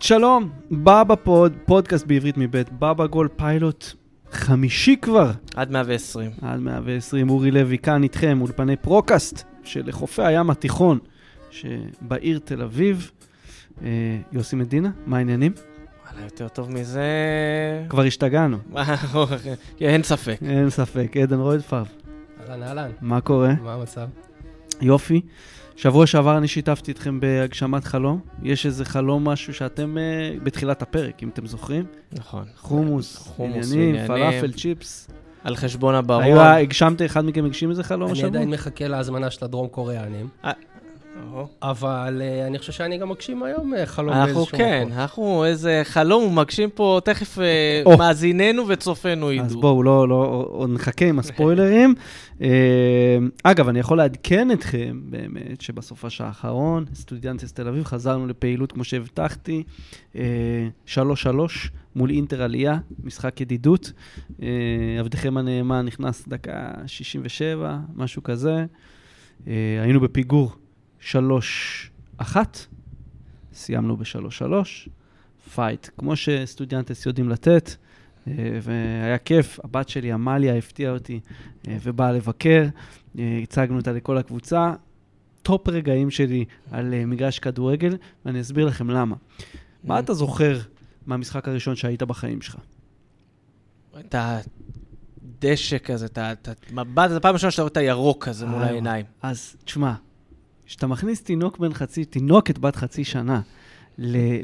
שלום, בבא פוד, פודקאסט בעברית מבית בבא גול פיילוט חמישי כבר, עד 120. עד 120, אורי לוי כאן איתכם, אולפני פודקאסט שלחופי הים התיכון שבעיר תל אביב. אה, יוסי מדינה, מה העניינים? וואלה, יותר טוב מזה... כבר השתגענו, אין ספק. אין ספק, עדן רוידפרב, אהלן, אהלן, מה קורה? מה המצב? יופי. שבוע שעבר אני שיתפתי אתכם בהגשמת חלום. יש איזה חלום, משהו שאתם אה, בתחילת הפרק, אם אתם זוכרים. נכון. חומוס, חומוס עניינים, ועניינים. פלאפל, צ'יפס. על חשבון הברון. היו, הגשמתם, אחד מכם הגשים איזה חלום אני השבוע? עדיין מחכה להזמנה של הדרום קוריאנים, או. אבל אה, אני חושב שאני גם מגשים היום אה, חלום אנחנו באיזשהו כן, מקום. אנחנו איזה חלום מגשים פה, תכף או. מאזיננו וצופינו אז ידעו. בואו, לא, לא, עוד נחכה עם הספוילרים. אגב, אני יכול לעדכן אתכם באמת שבסוף השבוע האחרון, סטודיאנטס תל אביב, חזרנו לפעילות כמו שהבטחתי, אה, 3-3 מול אינטר עלייה, משחק ידידות. עבדכם הנאמן נכנס דקה 67, משהו כזה. היינו בפיגור 3-1, סיימנו ב-3-3. fight, כמו שסטודיאנטס יודעים לתת. אה, והיה כיף, הבת שלי, עמליה, הפתיעה אותי אה, ובאה לבקר. אה, הצגנו אותה לכל הקבוצה. top רגעים שלי על מגרש כדורגל, ואני אסביר לכם למה. מה אתה זוכר מהמשחק הראשון שהיית בחיים שלך? את הדשא כזה, את המבט, זו פעם ראשונה שאתה רואה את הירוק הזה מול העיניים. אז תשמע, כשאתה מכניס תינוק בן חצי, תינוקת בת חצי שנה,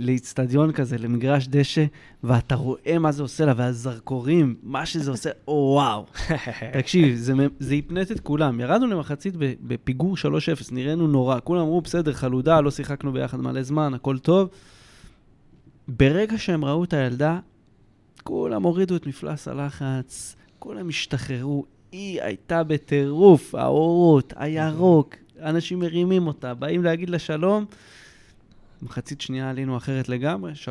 לאיצטדיון כזה, למגרש דשא, ואתה רואה מה זה עושה לה, והזרקורים, מה שזה עושה, או וואו. תקשיב, זה, הפנט את כולם. ירדנו למחצית בפיגור 3-0, נראינו נורא. כולם אמרו, בסדר, חלודה, לא שיחקנו ביחד מלא זמן, הכל טוב. ברגע שהם ראו את הילדה, כולם הורידו את מפלס הלחץ, כולם השתחררו. היא הייתה בטירוף, האורות, הירוק, אנשים מרימים אותה, באים להגיד לה שלום. מחצית שנייה עלינו אחרת לגמרי, 3-3.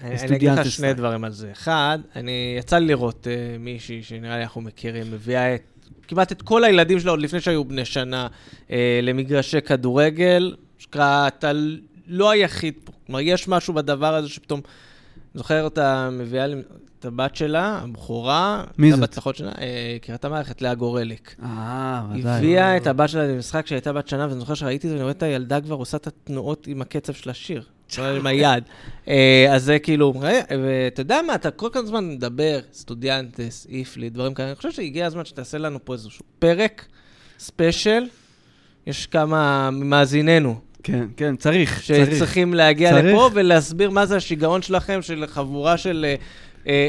אני אני אגיד לך שני. דברים על זה. אחד, אני, יצא לי לראות uh, מישהי שנראה לי אנחנו מכירים, מביאה את, כמעט את כל הילדים שלה עוד לפני שהיו בני שנה uh, למגרשי כדורגל. שקרא, אתה לא היחיד פה. כלומר, יש משהו בדבר הזה שפתאום, זוכר אותה מביאה לי את הבת שלה, הבכורה, מי את זאת? הבת פחות שנה, אה, יקירת המערכת, לאה גורליק. אה, ודאי. הביאה את הבת שלה למשחק כשהייתה בת שנה, ואני זוכר שראיתי את זה, ואני רואה את הילדה כבר עושה את התנועות עם הקצב של השיר. אומרת, עם היד. אה, אז זה כאילו, אה, ואתה יודע מה, אתה כל כך זמן מדבר, סטודיאנטס, איפלי, דברים כאלה, אני חושב שהגיע הזמן שתעשה לנו פה איזשהו פרק, ספיישל. יש כמה ממאזיננו כן, כן, צריך, צריך. שצריכים להגיע צריך. לפה ולהסביר מה זה השיגעון שלכם, של חבורה של אה, אה,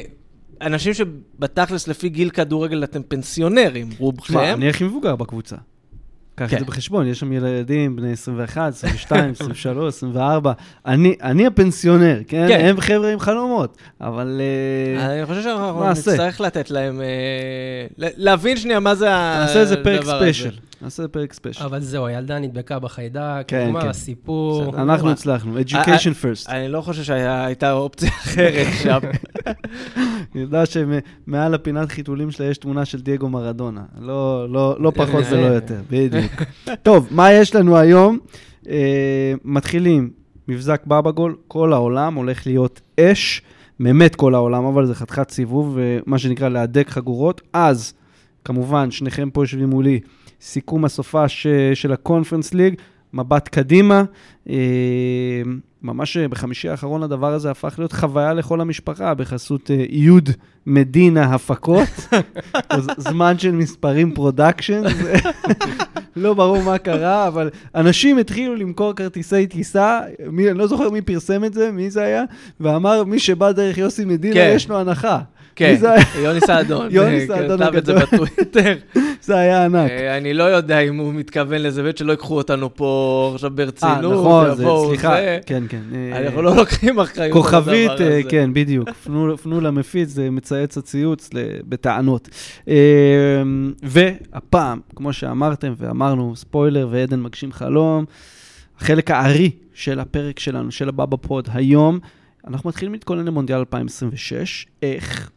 אנשים שבתכלס לפי גיל כדורגל אתם פנסיונרים, רובכם. תשמע, אני הכי מבוגר בקבוצה. קח את כן. זה בחשבון, יש שם ילדים בני 21, 22, 23, 24. אני אני הפנסיונר, כן? כן. הם חבר'ה עם חלומות, אבל... אה, אני חושב שאנחנו נעשה. נצטרך לתת להם, אה, ל- להבין שנייה מה זה הדבר הזה. נעשה איזה פרק ספיישל. נעשה איזה פרק ספיישל. אבל זהו, הילדה נדבקה בחיידק, כן, נגמר כן. הסיפור. בסדר. אנחנו? הצלחנו, education first. אני לא חושב שהייתה אופציה אחרת שם. אני יודע שמעל הפינת חיתולים שלה יש תמונה של דייגו מרדונה. לא, לא, לא פחות ולא יותר, בדיוק. טוב, מה יש לנו היום? אה, מתחילים, מבזק בבגול, כל העולם הולך להיות אש, באמת כל העולם, אבל זה חתיכת סיבוב, אה, מה שנקרא להדק חגורות. אז, כמובן, שניכם פה יושבים מולי, סיכום הסופש אה, של הקונפרנס ליג, מבט קדימה. אה, ממש אה, בחמישי האחרון הדבר הזה הפך להיות חוויה לכל המשפחה בחסות אה, יוד מדינה הפקות, זמן של מספרים production, לא ברור מה קרה, אבל אנשים התחילו למכור כרטיסי טיסה, מי, אני לא זוכר מי פרסם את זה, מי זה היה, ואמר, מי שבא דרך יוסי מדינה, כן. יש לו הנחה. כן? יוני סעדון. יוני אה, סעדון כתב את זה. בטוויטר. זה היה ענק. אה, אני לא יודע אם הוא מתכוון לזה, באמת שלא ייקחו אותנו פה עכשיו אה, ברצינות. נכון, זה, יבואו, סליחה. כן, כן. אה, אנחנו לא לוקחים אחריות כוכבית. אה, כן, בדיוק. פנו, למפיץ, זה מצייץ הציוץ בטענות. אה, והפעם, כמו שאמרתם ואמרנו, ספוילר ועדן מגשים חלום, החלק הארי של הפרק שלנו, של הבבא פוד, היום, אנחנו מתחילים להתכונן למונדיאל 2026. איך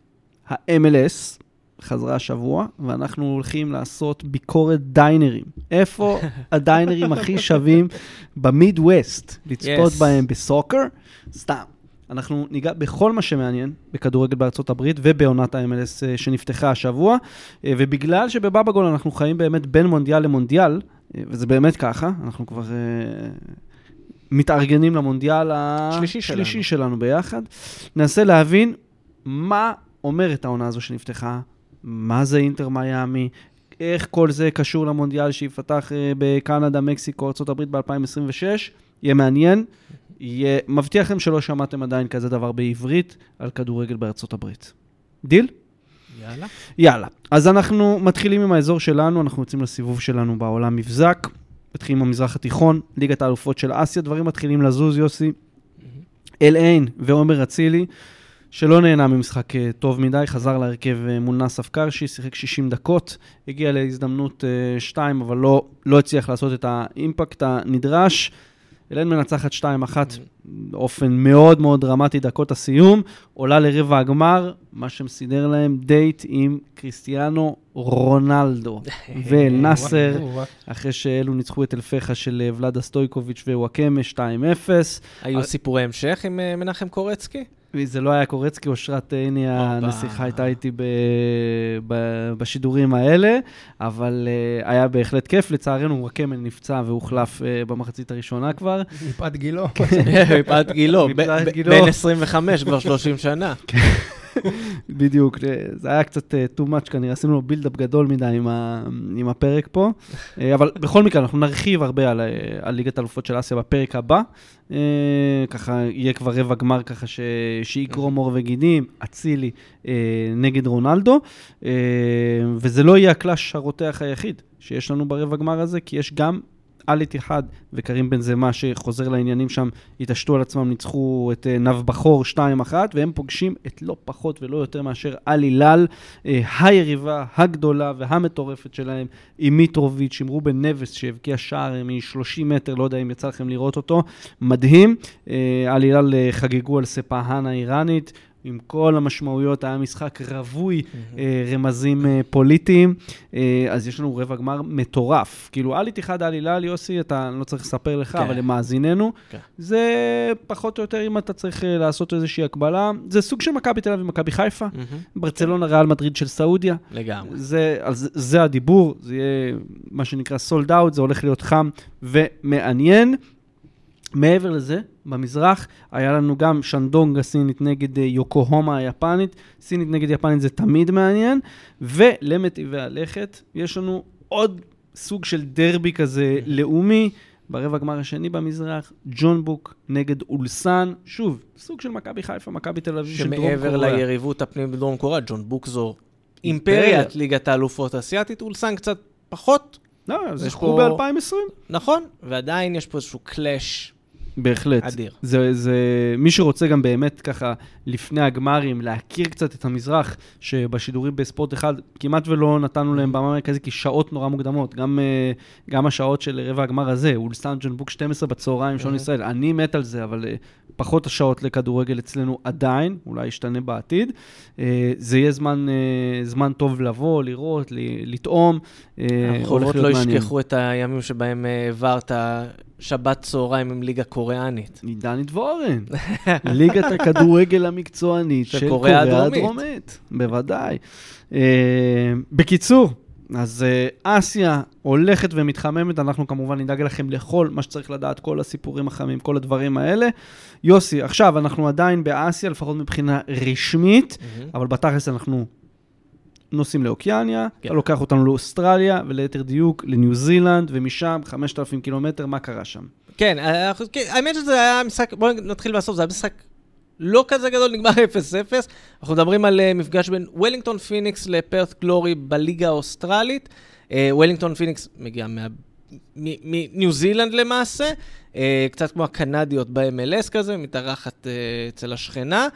ה-MLS, חזרה השבוע, ואנחנו הולכים לעשות ביקורת דיינרים. איפה הדיינרים הכי שווים במיד ווסט, לצפות Yes. בהם בסוקר? סתם. אנחנו ניגע בכל מה שמעניין בכדורגל בארצות הברית ובעונת ה-MLS אה, שנפתחה השבוע, אה, ובגלל שבבבא גול אנחנו חיים באמת בין מונדיאל למונדיאל, אה, וזה באמת ככה, אנחנו כבר מתארגנים למונדיאל שלישי שלנו. השלישי שלנו ביחד, ננסה להבין מה אומרת העונה הזו שנפתחה, מה זה אינטר מיאמי, איך כל זה קשור למונדיאל שיפתח אה, בקנדה, מקסיקו, ארה"ב ב-2026, יהיה מעניין. יהיה, מבטיח לכם שלא שמעתם עדיין כזה דבר בעברית על כדורגל בארצות הברית. דיל? יאללה. יאללה. אז אנחנו מתחילים עם האזור שלנו, אנחנו יוצאים לסיבוב שלנו בעולם מבזק. מתחילים עם המזרח התיכון, ליגת האלופות של אסיה, דברים מתחילים לזוז, יוסי. אל-עין ועומר אצילי, שלא נהנה ממשחק אה, טוב מדי, חזר להרכב אה, מול נאסף קרשי, שיחק 60 דקות, הגיע להזדמנות 2, אבל לא, לא הצליח לעשות את האימפקט הנדרש. אל-עין מנצחת 2-1 באופן מאוד מאוד דרמטי, דקות הסיום, עולה לרבע הגמר, מה שמסידר להם דייט עם קריסטיאנו רונלדו. וואו, אחרי שאלו ניצחו את אלפחה של אה, ולאדה סטויקוביץ' ווואקמה 2-0. היו סיפורי המשך עם אה, מנחם קורצקי? זה לא היה קורצקי, אושרת עיני הנסיכה הייתה איתי ב, ב, בשידורים האלה, אבל uh, היה בהחלט כיף. לצערנו, וואקמה נפצע והוחלף uh, במחצית הראשונה כבר. מפאת גילו. מפאת גילו. בן 25, כבר 30 שנה. בדיוק, אה, זה היה קצת אה, too much כנראה, עשינו לו בילדאפ גדול מדי עם, ה, עם הפרק פה. אה, אבל בכל מקרה, אנחנו נרחיב הרבה על, על ליגת האלופות של אסיה בפרק הבא. ככה יהיה כבר רבע גמר ככה ש, שיקרום עור וגידים, אצילי נגד רונלדו. וזה לא יהיה הקלאש הרותח היחיד שיש לנו ברבע גמר הזה, כי יש גם אל איתיחד וקרים בן זמה שחוזר לעניינים שם, התעשתו על עצמם, ניצחו את אה, נב בכור 2-1, והם פוגשים את לא פחות ולא יותר מאשר אל הילאל, אה, היריבה הגדולה והמטורפת שלהם, עם מיטרוביץ', עם רובן נבס שהבקיע שער מ-30 מטר, לא יודע אם יצא לכם לראות אותו, מדהים. אה, אל הילאל אה, חגגו על ספהאן האיראנית. עם כל המשמעויות, היה משחק רווי אה, רמזים אה, פוליטיים, אה, אז יש לנו רבע גמר מטורף. כאילו, אל איתיחד אל הילאל, יוסי, אתה, אני לא צריך לספר לך, כן. אבל למאזיננו, כן. זה פחות או יותר, אם אתה צריך אה, לעשות איזושהי הקבלה, זה סוג של מכבי תל אביב ומכבי חיפה. ברצלונה, ריאל מדריד של סעודיה. לגמרי. זה, אז זה הדיבור, זה יהיה מה שנקרא סולד אאוט, זה הולך להיות חם ומעניין. מעבר לזה, במזרח היה לנו גם שנדונג הסינית נגד אה, יוקוהומה היפנית. סינית נגד יפנית זה תמיד מעניין. ולמטיבי הלכת, יש לנו עוד סוג של דרבי כזה לאומי. ברבע הגמר השני במזרח, ג'ון בוק נגד אולסן. שוב, סוג של מכבי חיפה, מכבי תל אביב של דרום קוריאה. שמעבר ליריבות הפנים בדרום קוריאה, ג'ון בוק זו. אימפריית ליגת האלופות האסייתית, אולסן קצת פחות, לא, אז יש פה- ב-2020. נכון? ועדיין יש פה איזשהו קלאש בהחלט. אדיר. זה, זה, מי שרוצה גם באמת ככה, לפני הגמרים, להכיר קצת את המזרח, שבשידורים בספורט אחד, כמעט ולא נתנו להם במה מרכזית, כי שעות נורא מוקדמות. גם, אה, גם השעות של רבע הגמר הזה, אולסטן ג'ון בוק 12 בצהריים, שעון. ישראל. אני מת על זה, אבל אה, פחות השעות לכדורגל אצלנו עדיין, אולי ישתנה בעתיד. אה, זה יהיה זמן, זמן טוב לבוא, לראות, לטעום. להיות לא מעניין. ישכחו את הימים שבהם העברת שבת צהריים עם ליגה קוריאנית. עידן דבורן, ליגת הכדורגל המקצוענית של קוריאה הדרומית. הדרומית. בוודאי. אה, בקיצור, אז אה, אסיה הולכת ומתחממת, אנחנו כמובן נדאג לכם לכל מה שצריך לדעת, כל הסיפורים החמים, כל הדברים האלה. יוסי, עכשיו אנחנו עדיין באסיה, לפחות מבחינה רשמית, אבל בתכלס אנחנו נוסעים לאוקיאניה, כן. אתה לוקח אותנו לאוסטרליה, וליתר דיוק לניו זילנד, ומשם 5,000 קילומטר, מה קרה שם? כן, אנחנו- כן, האמת שזה היה משחק, בואו נתחיל בסוף, זה היה משחק לא כזה גדול, נגמר 0-0. אנחנו מדברים על אה, מפגש בין וולינגטון פיניקס לפרט גלורי בליגה האוסטרלית. אה, וולינגטון פיניקס מגיע מה- מניו זילנד למעשה, אה, קצת כמו הקנדיות ב-MLS כזה, מתארחת אצל השכנה.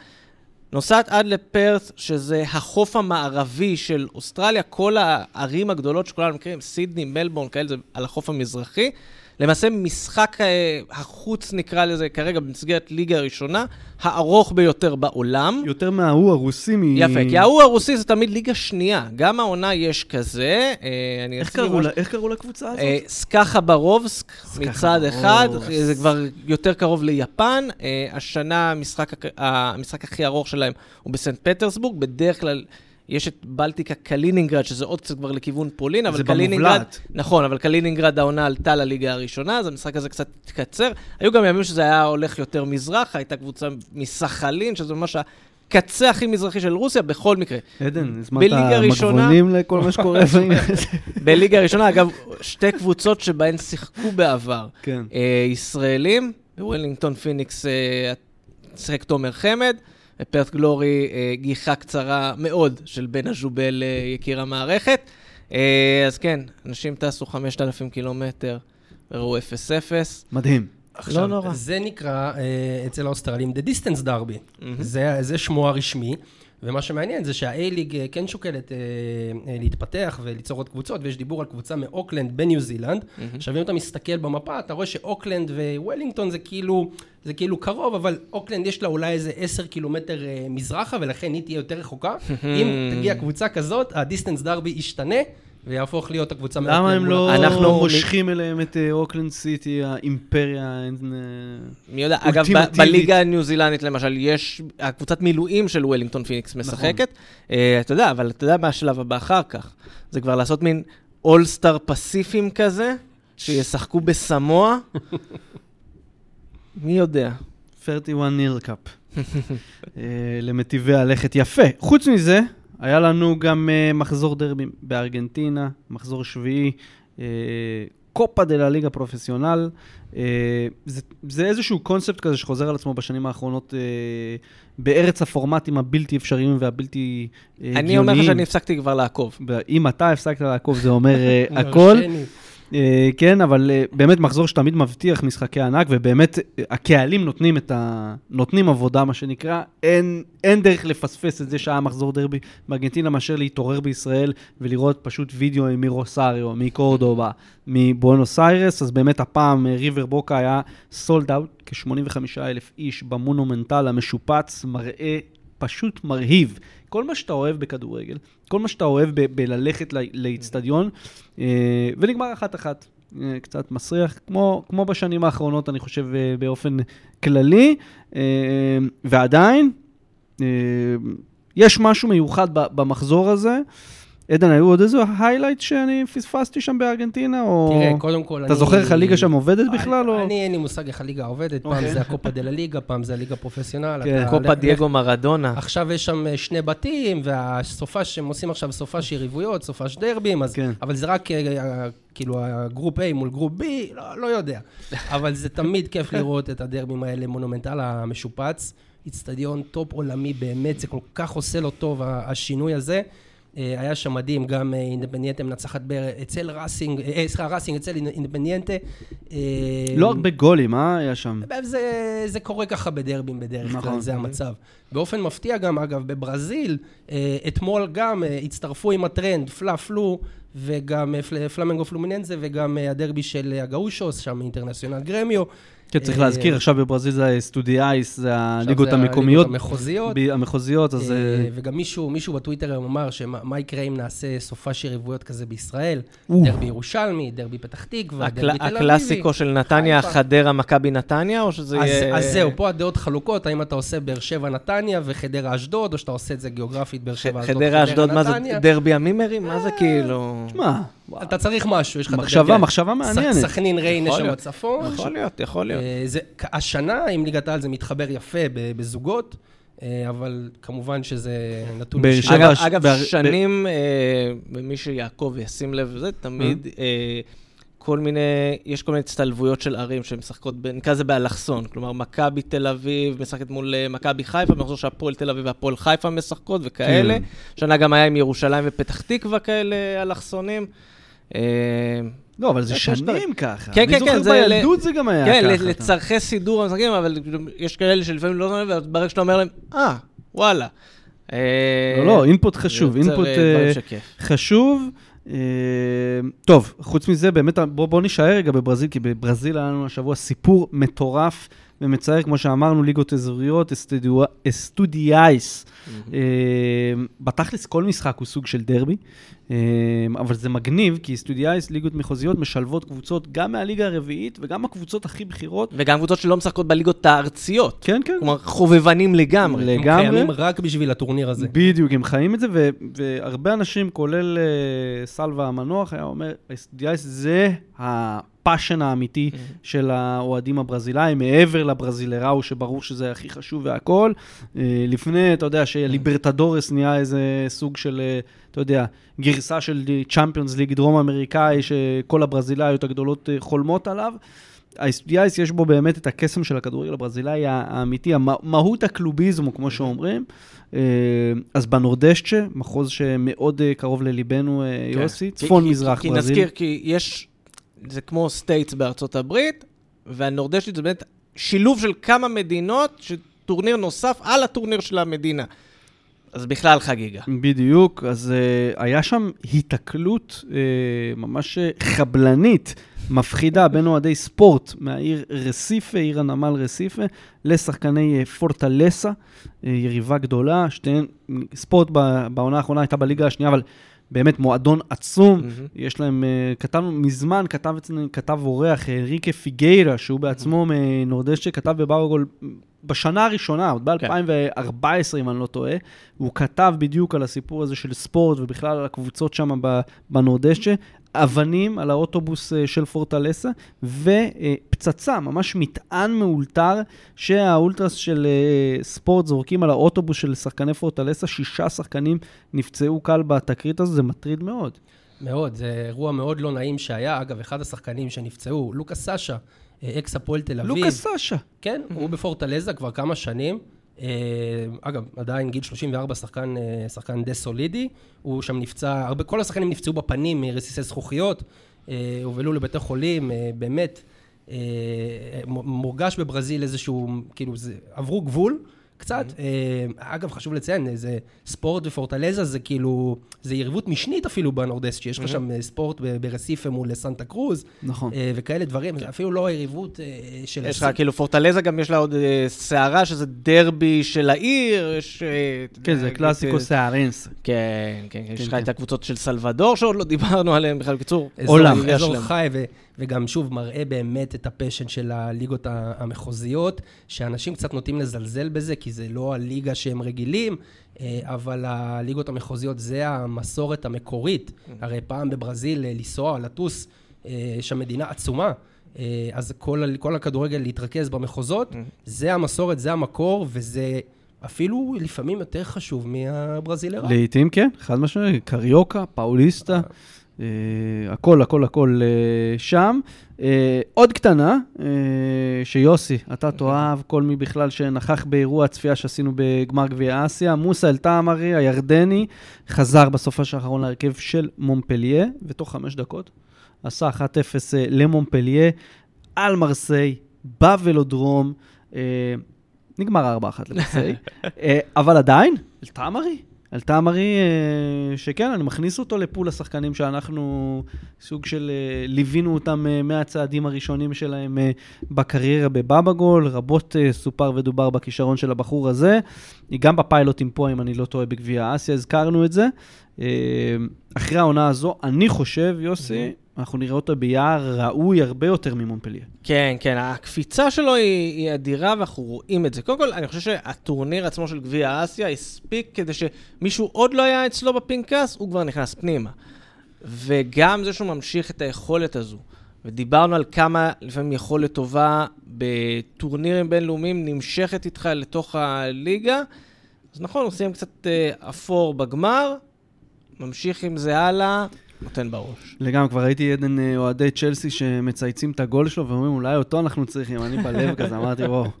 נוסעת עד לפרת', שזה החוף המערבי של אוסטרליה, כל הערים הגדולות שכולנו מכירים, סידני, מלבורן, כאלה, זה על החוף המזרחי. למעשה משחק אה, החוץ, נקרא לזה כרגע, במסגרת ליגה הראשונה, הארוך ביותר בעולם. יותר מההוא הרוסי מ... יפה, כי ההוא הרוסי זה תמיד ליגה שנייה. גם העונה יש כזה. אה, איך קראו. לה- איך קראו לקבוצה הזאת? אה, סקא חברובסק מצד אחד. זה כבר יותר קרוב ליפן. השנה המשחק, המשחק הכי ארוך שלהם הוא בסנט פטרסבורג. בדרך כלל יש את בלטיקה קלינינגרד, שזה עוד קצת כבר לכיוון פולין, אבל זה קלינינגרד... במובלעת. נכון, אבל קלינינגרד העונה עלתה לליגה הראשונה, אז המשחק הזה קצת התקצר. היו גם ימים שזה היה הולך יותר מזרחה, הייתה קבוצה מסחלין, שזה ממש הקצה הכי מזרחי של רוסיה, בכל מקרה. עדן, הזמנת מגבונים לכל מה שקורה? בליגה הראשונה, אגב, שתי קבוצות שבהן שיחקו בעבר. כן. אה, ישראלים, בוולינגטון פיניקס אה, שיחק תומר חמד, בפרת' גלורי אה, גיחה קצרה מאוד של בן אזובל אה, יקיר המערכת. אה, אז כן, אנשים טסו 5,000 קילומטר וראו 0-0. מדהים. עכשיו, נורא. זה נקרא אצל האוסטרלים The Distance Derby. מהמם. זה, זה שמו הרשמי, ומה שמעניין זה שה-A-League אה, כן שוקלת אה, אה, להתפתח וליצור עוד קבוצות, ויש דיבור על קבוצה מאוקלנד בניו זילנד. עכשיו, אם אתה מסתכל במפה, אתה רואה שאוקלנד ווולינגטון זה כאילו, זה כאילו קרוב, אבל אוקלנד יש לה אולי איזה 10 קילומטר אה, מזרחה, ולכן היא תהיה יותר רחוקה. אם תגיע קבוצה כזאת, ה Distance Derby ישתנה, ויהפוך להיות הקבוצה למה מאוקלנד הם לא אנחנו- מושכים אליהם את אה, אוקלנד סיטי, האימפריה? אין, אה, מי יודע, אגב. בליגה הניו זילנדית למשל, יש, הקבוצת מילואים של וולינגטון פיניקס משחקת. אה, אתה יודע, אבל אתה יודע מה השלב הבא אחר כך? זה כבר לעשות מין all-star Pacific כזה, שישחקו בסמואה. מי יודע? 31 nil cup. למיטיבי הלכת יפה. חוץ מזה, היה לנו גם אה, מחזור דרבי בארגנטינה, מחזור שביעי, אה, קופה דה לה ליגה פרופסיונל. אה, זה, זה איזשהו קונספט כזה שחוזר על עצמו בשנים האחרונות אה, בארץ הפורמטים הבלתי אפשריים והבלתי אה, הגיוניים. אני אומר לך שאני הפסקתי כבר לעקוב. אם אתה הפסקת לעקוב זה אומר מול הכל. אה, כן, אבל אה, באמת מחזור שתמיד מבטיח משחקי ענק, ובאמת אה, הקהלים נותנים ה... נותנים עבודה, מה שנקרא. אין, אין דרך לפספס את זה שהיה מחזור דרבי בארגנטינה, מאשר להתעורר בישראל ולראות פשוט וידאו מרוסריו, מקורדובה, מבואנוס איירס. אז באמת הפעם ריבר בוקה היה סולד אאוט, כ-85 אלף איש במונומנטל המשופץ, מראה פשוט מרהיב. כל מה שאתה אוהב בכדורגל, כל מה שאתה אוהב ב- בללכת לאיצטדיון, אה, ונגמר אחת-אחת. אה, קצת מסריח, כמו, כמו בשנים האחרונות, אני חושב, אה, באופן כללי, ועדיין, יש משהו מיוחד במחזור הזה. עדן, היו עוד איזה highlight שאני פספסתי שם בארגנטינה, או... תראה, קודם כל, אתה אני... זוכר איך הליגה שם עובדת בכלל, או... אני, אין לי מושג איך הליגה עובדת, פעם אוקיי. זה הקופה דה לה ליגה, פעם זה הליגה פרופסיונל. כן. אתה- קופה לך- דייגו מרדונה. עכשיו יש שם אה, שני בתים, והסופ"ש שהם עושים עכשיו סופש יריבויות, סופש דרבים, אז, כן. אבל זה רק אה, אה, כאילו ה group A מול group B, לא, לא יודע. אבל זה תמיד כיף לראות את הדרבים האלה, מונומנטל המשופץ, איצטדיון טופ עולמי באמת, זה כל כך עושה לו טוב, השינוי הזה. אה, היה שם מדהים, גם אה, אינדפנדיאנטה מנצחת בר... אצל ראסינג, אה, סליחה, ראסינג אצל אינדפנדיאנטה. אה, לא הרבה גולים, אה? היה שם. זה, זה קורה ככה בדרבים בדרך נכון. כלל, זה המצב. באופן מפתיע גם, אגב, בברזיל, אתמול גם הצטרפו עם הטרנד, פלא-פלו, וגם פל- פלמנגו פלומיננזה, וגם הדרבי של הגאושוס, שם אינטרנציונל גרמיו. כן, צריך אה, להזכיר, עכשיו בברזיל זה סטודיאייס, זה עכשיו הליגות זה המקומיות, המחוזיות. המחוזיות, אז... אה, אה, וגם מישהו, מישהו בטוויטר היום אמר שמה מה יקרה אם נעשה סופש יריבויות כזה בישראל? דרבי ירושלמי, דרבי פתח תקווה, דרבי תל אביבי. הקלאסיקו של נתניה. חדרה, מכבי נתניה, או שזה אז, יהיה... אז זהו, פה הדעות חלוקות, האם אתה עושה באר שבע נתניה וחדרה אשדוד, או שאתה עושה את זה גיאוגרפית באר שבע אשדוד, חדרה, אשדוד, מה זה נתניה. דרבי המימרים? מה זה כאילו... שמע, אתה צריך משהו, יש לך מחשבה, הדרבי. מחשבה מעניינת. סכנין ריינה שם. בצפון. יכול להיות, יכול להיות. אה, זה, השנה עם ליגת העל זה מתחבר יפה ב- בזוגות, אה, אבל כמובן שזה נתון... באר. שבע- אגב, ש- אגב, בר- שנים, אה, ומי שיעקוב וישים לב לזה, תמיד כל מיני, יש כל מיני הצטלבויות של ערים שמשחקות, נקרא לזה באלכסון. כלומר, מכבי תל אביב משחקת מול מכבי חיפה, במחזור שהפועל תל אביב והפועל חיפה משחקות וכאלה. כן. שנה גם היה עם ירושלים ופתח תקווה כאלה אלכסונים. אה, לא, אבל זה שנים ככה. כן, כן, אני כן, זוכר זה ל- בילדות זה גם היה כן, ככה. אתה- לצורכי סידור המשחקים, אבל יש כאלה שלפעמים לא שמים לב, וברגע שאתה אומר להם, אה, וואלה. אה, לא, לא, אינפוט חשוב, אינפוט אה. חשוב. טוב, חוץ מזה, באמת, בואו בוא נישאר רגע בברזיל, כי בברזיל היה לנו השבוע סיפור מטורף ומצער, כמו שאמרנו, ליגות אזוריות, estaduais. בתכלס, כל משחק הוא סוג של דרבי, אבל זה מגניב, כי estaduais, ליגות מחוזיות, משלבות קבוצות גם מהליגה הרביעית וגם הקבוצות הכי בכירות. וגם קבוצות שלא משחקות בליגות הארציות. כן, כן. כלומר, חובבנים לגמרי. לגמרי. הם קיימים רק בשביל הטורניר הזה. בדיוק, הם חיים את זה, ו- והרבה אנשים, כולל אה, סלווה המנוח, היה אומר, estaduais זה ה passion האמיתי של האוהדים הברזילאים, מעבר לברזילראו, שברור שזה הכי חשוב והכול. Uh, לפני, אתה יודע, שליברטדורס נהיה איזה סוג של, uh, אתה יודע, גרסה של צ'אמפיונס ליג דרום אמריקאי, שכל הברזילאיות הגדולות uh, חולמות עליו. האסטודיאס יש בו באמת את הקסם של הכדורגל הברזילאי האמיתי, מהות הקלוביזם, כמו שאומרים. אה, אז בנורדשצ'ה, מחוז שמאוד אה, קרוב לליבנו, אה, כן. יוסי, כי- צפון כי- ברזיל. נזכיר, כי יש, זה כמו states בארצות הברית, והנורדשטה זה באמת שילוב של כמה מדינות, שטורניר נוסף על הטורניר של המדינה. אז בכלל חגיגה. בדיוק, אז אה, היה שם היתקלות אה, ממש אה, חבלנית, מפחידה, בין אוהדי ספורט מהעיר רסיפה, עיר הנמל רסיפה, לשחקני אה, פורטלסה, uh, יריבה גדולה, שתיהן, ספורט בעונה האחרונה הייתה בליגה השנייה, אבל באמת מועדון עצום. מהמם. יש להם, אה, כתבנו מזמן, כתב אצלנו, כתב אורח, ריקה פיגיירה, שהוא בעצמו מנורדשצ'ה, כתב בבאוגול בשנה הראשונה, עוד ב-2014, אם אני לא טועה, הוא כתב בדיוק על הסיפור הזה של ספורט, ובכלל על הקבוצות שם ב- בנורדשצ'ה, אבנים על האוטובוס אה, של פורטלסה, ופצצה, ממש מטען מאולתר, שהאולטרס של אה, ספורט זורקים על האוטובוס של שחקני פורטלסה, שישה שחקנים נפצעו קל בתקרית הזו, זה מטריד מאוד. מאוד, זה אירוע מאוד לא נעים שהיה. אגב, אחד השחקנים שנפצעו, לוקאס סאשה, אה, אקס הפועל תל אביב. לוקאס סאשה. כן, הוא בפורטלזה כבר כמה שנים. אה, אגב, עדיין גיל 34, שחקן, אה, שחקן די סולידי. הוא שם נפצע, הרבה, כל השחקנים נפצעו בפנים מרסיסי זכוכיות, אה, הובלו לבתי חולים, באמת, מורגש בברזיל איזשהו, כאילו, זה, עברו גבול. קצת, אה, אגב, חשוב לציין, זה ספורט ופורטלזה זה כאילו, זה יריבות משנית אפילו בנורדסט, שיש לך שם אה, ספורט ברסיפה מול סנטה קרוז, נכון. אה, וכאלה דברים, זה אפילו לא יריבות אה, של... יש לך, כאילו, פורטלזה גם יש לה עוד אה, סערה, שזה דרבי של העיר, יש... אה, כן, זה קלאסיקו אה, סארנס. כן, כן, כן, יש לך כן. את הקבוצות של סלבדור, שעוד לא דיברנו עליהן בכלל, בקיצור, עולם. אזור. חי, וגם שוב מראה באמת את הפשן של הליגות המחוזיות, שאנשים קצת נוטים לזלזל בזה, כי זה לא הליגה שהם רגילים, אה, אבל הליגות המחוזיות זה המסורת המקורית. הרי פעם בברזיל אה, לנסוע, לטוס, אה, יש שם מדינה עצומה. אז כל, כל הכדורגל להתרכז במחוזות, זה המסורת, זה המקור, וזה אפילו לפעמים יותר חשוב מהברזילרה. לעיתים כן, חד משמעית, קריוקה, פאוליסטה, אה, הכל, הכל, הכל אה, שם. אה, עוד קטנה, אה, שיוסי, אתה תאהב, כל מי בכלל שנכח באירוע הצפייה שעשינו בגמר גביע אסיה, מוסא אל-תעמרי, הירדני, חזר בסופש האחרון להרכב של מומפליה, ותוך חמש דקות עשה 1-0 אה, למומפליה, על מרסיי, בוולודרום, אה, נגמר 4-1 למרסיי, אה, אבל עדיין, אל-תעמרי, אל-תעמרי, אה, שכן, אני מכניס אותו לפול השחקנים שאנחנו סוג של אה, ליווינו אותם אה, מהצעדים הראשונים שלהם בקריירה בבאבא גול, רבות סופר ודובר בכישרון של הבחור הזה. גם בפיילוטים פה, אם אני לא טועה, בגביע אסיה, הזכרנו את זה. אחרי העונה הזו, אני חושב, יוסי, אנחנו נראה אותו ביער ראוי הרבה יותר ממונפליה. כן, כן, הקפיצה שלו היא, היא אדירה ואנחנו רואים את זה. קודם כל, אני חושב שהטורניר עצמו של גביע אסיה הספיק כדי שמישהו עוד לא היה אצלו בפנקס, הוא כבר נכנס פנימה. וגם זה שהוא ממשיך את היכולת הזו. ודיברנו על כמה לפעמים יכולת טובה בטורנירים בינלאומיים נמשכת איתך לתוך הליגה. אז נכון, הוא סיים קצת אה, אפור בגמר, ממשיך עם זה הלאה, נותן בראש. לגמרי, כבר ראיתי עדן אה, אוהדי צ'לסי שמצייצים את הגול שלו ואומרים, אולי אותו אנחנו צריכים. אני בלב כזה, אמרתי, וואו,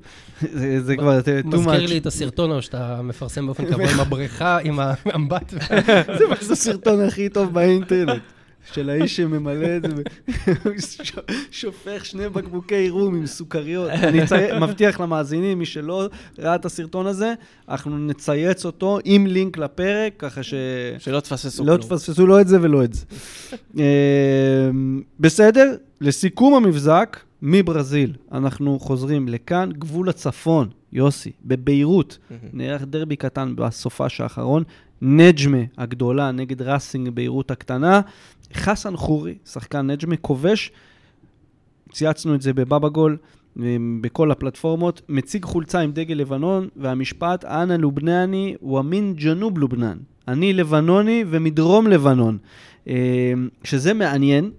זה זה כבר too מזכיר much. לי את הסרטון ההוא שאתה מפרסם באופן קבוע עם הבריכה, עם האמבט. זה זה הסרטון הכי טוב באינטרנט. של האיש שממלא את זה, שופך שני בקבוקי רום עם סוכריות. אני מבטיח למאזינים, מי שלא ראה את הסרטון הזה, אנחנו נצייץ אותו עם לינק לפרק, ככה ש... שלא תפססו לא כלום. תפספסו לא את זה ולא את זה. אה, בסדר, לסיכום המבזק, מברזיל, אנחנו חוזרים לכאן, גבול הצפון, יוסי, בביירות, נערך דרבי קטן בסופש האחרון, נג'מה הגדולה נגד ראסינג ביירות הקטנה, חסן חורי, שחקן נג'מה, כובש, צייצנו את זה בבבא גול, אה, בכל הפלטפורמות, מציג חולצה עם דגל לבנון, והמשפט, אנא לובנני ומן ג'נוב לובנן. אני לבנוני ומדרום לבנון. אה, שזה מעניין,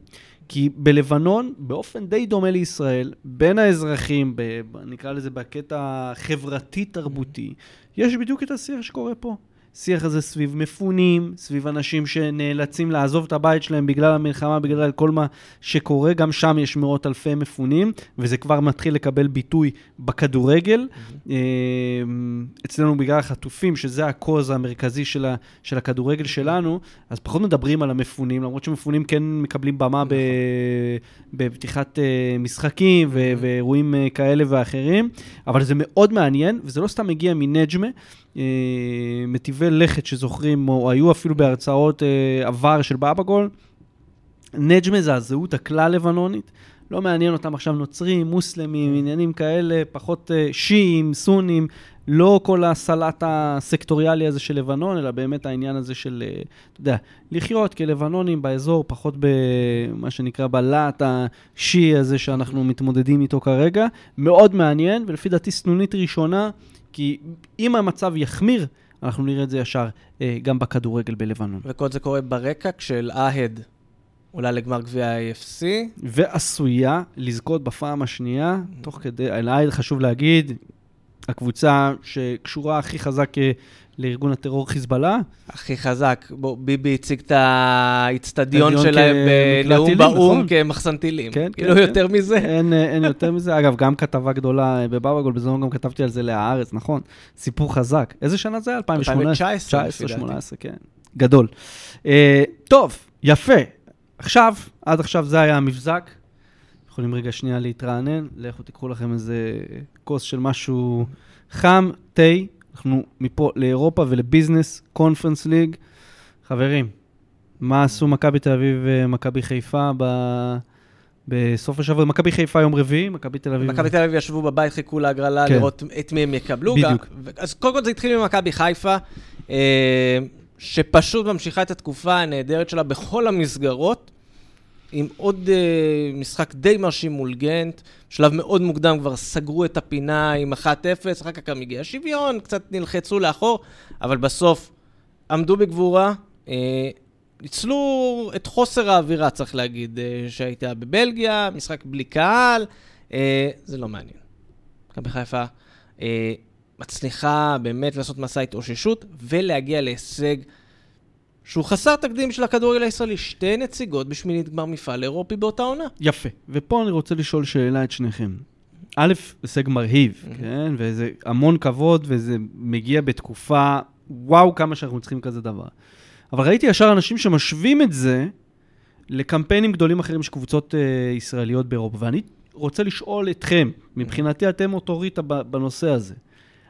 כי בלבנון, באופן די דומה לישראל, בין האזרחים, ב, נקרא לזה בקטע החברתי-תרבותי, יש בדיוק את השיח שקורה פה. שיח הזה סביב מפונים, סביב אנשים שנאלצים לעזוב את הבית שלהם בגלל המלחמה, בגלל כל מה שקורה, גם שם יש מאות אלפי מפונים, וזה כבר מתחיל לקבל ביטוי בכדורגל. אה, אצלנו בגלל החטופים, שזה הקוז המרכזי של, ה, של הכדורגל שלנו, אז פחות מדברים על המפונים, למרות שמפונים כן מקבלים במה ב, בפתיחת אה, משחקים ו, ואירועים אה, כאלה ואחרים, אבל זה מאוד מעניין, וזה לא סתם מגיע מנג'מה. אה, מטיבי לכת שזוכרים, או היו אפילו בהרצאות אה, עבר של באבגול. נג'מה זה הזהות הכלל-לבנונית. לא מעניין אותם עכשיו נוצרים, מוסלמים, עניינים כאלה, פחות אה, שיעים, סונים, לא כל הסלט הסקטוריאלי הזה של לבנון, אלא באמת העניין הזה של, אתה יודע, לחיות כלבנונים באזור, פחות במה שנקרא בלהט השיעי הזה שאנחנו מתמודדים איתו כרגע. מאוד מעניין, ולפי דעתי סנונית ראשונה, כי אם המצב יחמיר, אנחנו נראה את זה ישר אה, גם בכדורגל בלבנון. וכל זה קורה ברקע כשאל-אהד עולה לגמר גביע ה-AFC. ועשויה לזכות בפעם השנייה, תוך כדי, אלעד חשוב להגיד, הקבוצה שקשורה הכי חזק אה, לארגון הטרור חיזבאללה, הכי חזק. בוא, ביבי הציג את האיצטדיון שלהם בנאום באו"ם נכון. כמחסן טילים. כן, כאילו כן, יותר מזה. אין, אה, אין יותר מזה. אגב, גם כתבה גדולה אה, בבבא בזמן גם כתבתי על זה להארץ, נכון? סיפור חזק. איזה שנה זה היה? 2018? 2019, לפי 19, דעתי. 18, כן. גדול. אה, טוב, יפה. עכשיו, עד עכשיו זה היה המבזק. יכולים רגע שנייה להתרענן, לכו תיקחו לכם איזה כוס של משהו חם, תה. אנחנו מפה לאירופה ולביזנס, קונפרנס ליג. חברים, מה עשו מכבי תל אביב ומכבי חיפה ב... בסוף השבוע? מכבי חיפה יום רביעי, מכבי תל אביב... מכבי תל אביב ישבו בבית, חיכו להגרלה כן. לראות את מי הם יקבלו. בדיוק. גם- אז קודם כל זה התחיל ממכבי חיפה, אה, שפשוט ממשיכה את התקופה הנהדרת שלה בכל המסגרות, עם עוד אה, משחק די מרשים מול גנט. שלב מאוד מוקדם כבר סגרו את הפינה עם 1-0, אחר כך גם הגיע שוויון, קצת נלחצו לאחור, אבל בסוף עמדו בגבורה. אה, ניצלו את חוסר האווירה, צריך להגיד, אה, שהייתה בבלגיה, משחק בלי קהל, אה, זה לא מעניין. מכבי חיפה אה, מצליחה באמת לעשות מסע התאוששות ולהגיע להישג שהוא חסר תקדים של הכדורגל הישראלי. שתי נציגות בשמינית גמר מפעל אירופי באותה עונה. יפה. ופה אני רוצה לשאול שאלה את שניכם. א', הישג מרהיב, כן? וזה המון כבוד, וזה מגיע בתקופה, וואו, כמה שאנחנו צריכים כזה דבר. אבל ראיתי ישר אנשים שמשווים את זה לקמפיינים גדולים אחרים של קבוצות אה, ישראליות באירופה. ואני רוצה לשאול אתכם, מבחינתי אתם אוטוריטה בנושא הזה,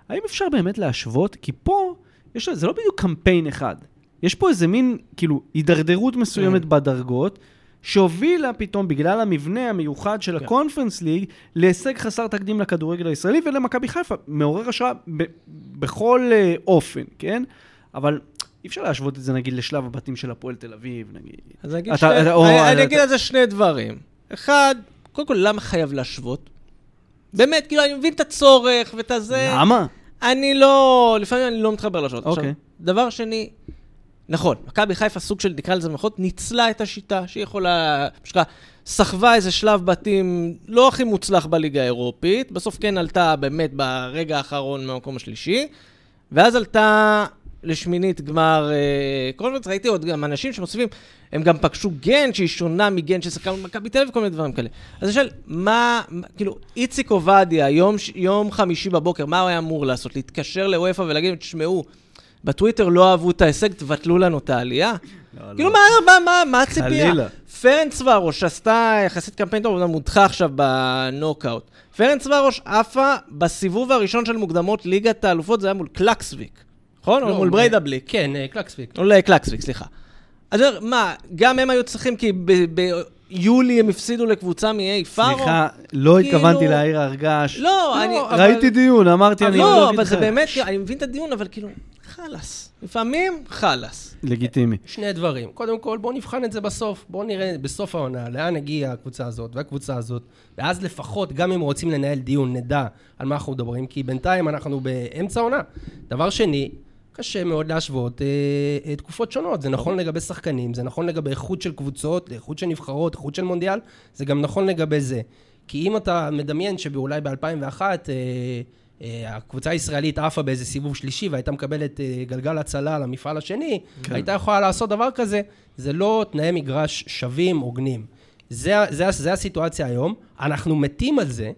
האם אפשר באמת להשוות? כי פה, יש, זה לא בדיוק קמפיין אחד. יש פה איזה מין, כאילו, הידרדרות מסוימת כן. בדרגות, שהובילה פתאום, בגלל המבנה המיוחד של כן. הקונפרנס ליג, להישג חסר תקדים לכדורגל הישראלי ולמכבי חיפה. מעורר השראה ב- בכל אה, אופן, כן? אבל אי אפשר להשוות את זה, נגיד, לשלב הבתים של הפועל תל אביב, נגיד. אז אני אגיד, אתה- שני, אתה- או- אני, אתה- אני אגיד על זה שני דברים. אחד, קודם כל, למה חייב להשוות? באמת, כאילו, אני מבין את הצורך ואת הזה. למה? אני לא, לפעמים אני לא מתחבר לשעות. אוקיי. עכשיו, דבר שני, נכון, מכבי חיפה סוג של, נקרא לזה במירכאות, ניצלה את השיטה שהיא יכולה, שנקרא, סחבה איזה שלב בתים לא הכי מוצלח בליגה האירופית, בסוף כן עלתה באמת ברגע האחרון מהמקום השלישי, ואז עלתה לשמינית גמר אה, קונפרנס, ראיתי עוד גם אנשים שמוסיפים, הם גם פגשו גן שהיא שונה מגן ששחקה במכבי תל אביב וכל מיני דברים כאלה. אז אני שואל, מה, מה- כאילו, איציק עובדיה, יום, יום חמישי בבוקר, מה הוא היה אמור לעשות? להתקשר לוופא ולהגיד, תשמעו, בטוויטר לא אהבו את ההישג, תבטלו לנו את העלייה. לא, כאילו, לא. מה, מה, מה, מה הציפייה? פרנץ ורוש עשתה יחסית קמפיין טוב, אומנם מודחה עכשיו בנוקאוט. פרנץ ורוש עפה בסיבוב הראשון של מוקדמות ליגת האלופות, זה היה מול קלקסוויק, נכון? או לא, מול אה, בריידבליק. כן, אה, קלקסוויק. או לקלקסוויק, סליחה. אז מה, גם הם היו צריכים, כי ביולי הם הפסידו לקבוצה מאיי פארו? סליחה, לא כאילו- התכוונתי להעיר הרגש. לא, אני... אבל- ראיתי דיון, אמרתי, אני לא, לא אבל זה. באמת, אני מבין את הדיון, אבל כאילו, חלאס. לפעמים, חלאס. לגיטימי. שני דברים. קודם כל, בואו נבחן את זה בסוף. בואו נראה בסוף העונה לאן הגיעה הקבוצה הזאת והקבוצה הזאת, ואז לפחות, גם אם רוצים לנהל דיון, נדע על מה אנחנו מדברים, כי בינתיים אנחנו באמצע העונה. דבר שני, קשה מאוד להשוות אה, אה, תקופות שונות. זה נכון לגבי שחקנים, זה נכון לגבי איכות של קבוצות, איכות של נבחרות, איכות של מונדיאל, זה גם נכון לגבי זה. כי אם אתה מדמיין שאולי ב-2001 אה, אה, הקבוצה הישראלית עפה באיזה סיבוב שלישי והייתה מקבלת אה, גלגל הצלה למפעל השני, כן. הייתה יכולה לעשות דבר כזה, זה לא תנאי מגרש שווים, הוגנים. זה, זה, זה הסיטואציה היום, אנחנו מתים על זה,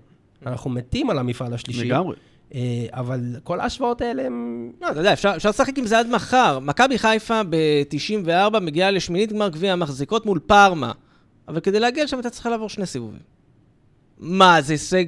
אנחנו מתים על המפעל השלישי. לגמרי. אה, אבל כל ההשוואות האלה הם... לא, אתה יודע, אפשר אפשר לשחק עם זה עד מחר. מכבי חיפה ב-94 מגיעה לשמינית גמר גביע המחזיקות מול פארמה. אבל כדי להגיע לשם הייתה צריכה לעבור שני סיבובים. מה, זה הישג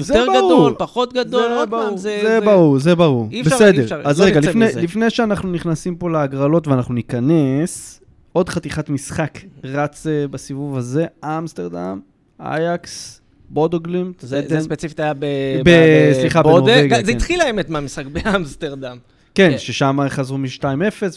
זה יותר ברור. גדול, פחות גדול? זה עוד ברור, פעם, זה... זה ברור, זה ברור. אי אפשר- אי בסדר. אפשר, אז לא רגע, לפני- מזה. לפני שאנחנו נכנסים פה להגרלות ואנחנו ניכנס, עוד חתיכת משחק רץ אה, בסיבוב הזה, אמסטרדם, אייקס, בודו גלימט. זה, עדן. זה ספציפית היה ב... ב- ב- סליחה. בנורבגיה, זה כן. התחיל האמת מהמשחק באמסטרדם. כן, כן. ששם חזרו מ-2-0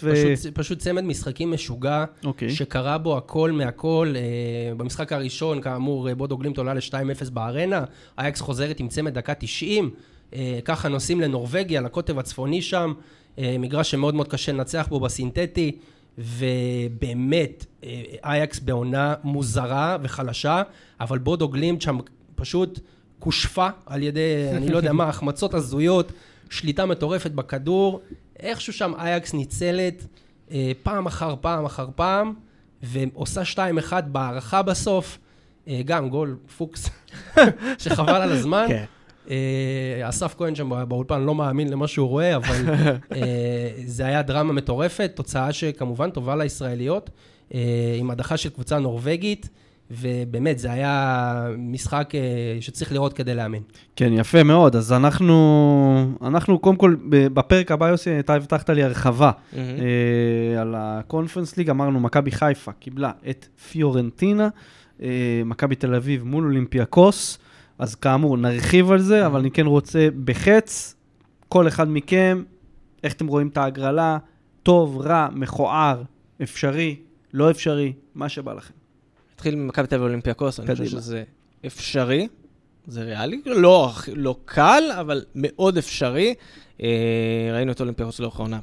ו... פשוט, פשוט צמד משחקים משוגע, אוקיי. שקרה בו הכל מהכל. אה, במשחק הראשון, כאמור, אה, בודו גלימט עולה ל-2-0 בארנה, אייקס חוזרת עם צמד דקה 90, אה, ככה נוסעים לנורבגיה, לקוטב הצפוני שם, אה, מגרש שמאוד מאוד קשה לנצח בו בסינתטי, ובאמת, אה, אייקס בעונה מוזרה וחלשה, אבל בודו גלימט שם פשוט כושפה על ידי, אני לא יודע מה, החמצות הזויות, שליטה מטורפת בכדור, איכשהו שם אייקס ניצלת אה, פעם אחר פעם אחר פעם, ועושה 2-1 בהערכה בסוף, אה, גם גול פוקס, שחבל על הזמן. כן. אה, אסף כהן שם באולפן לא מאמין למה שהוא רואה, אבל אה, זה היה דרמה מטורפת, תוצאה שכמובן טובה לישראליות, אה, עם הדחה של קבוצה נורבגית, ובאמת, זה היה משחק אה, שצריך לראות כדי להאמין. כן, יפה מאוד. אז אנחנו, אנחנו קודם כל, בפרק הבא, יוסי, אתה הבטחת לי הרחבה מהמם. אה, על הקונפרנס ליג. אמרנו, מכבי חיפה קיבלה את פיורנטינה, אה, מכבי תל אביב מול אולימפיאקוס. אז כאמור, נרחיב על זה, אבל אני כן רוצה בחץ, כל אחד מכם, איך אתם רואים את ההגרלה, טוב, רע, מכוער, אפשרי, לא אפשרי, מה שבא לכם. התחיל ממכבי תל אביב אולימפיאקוס, אני חושב. שזה אפשרי, זה ריאלי, לא, לא קל, אבל מאוד אפשרי. אה, ראינו את אולימפיאקוס לאורך העונה.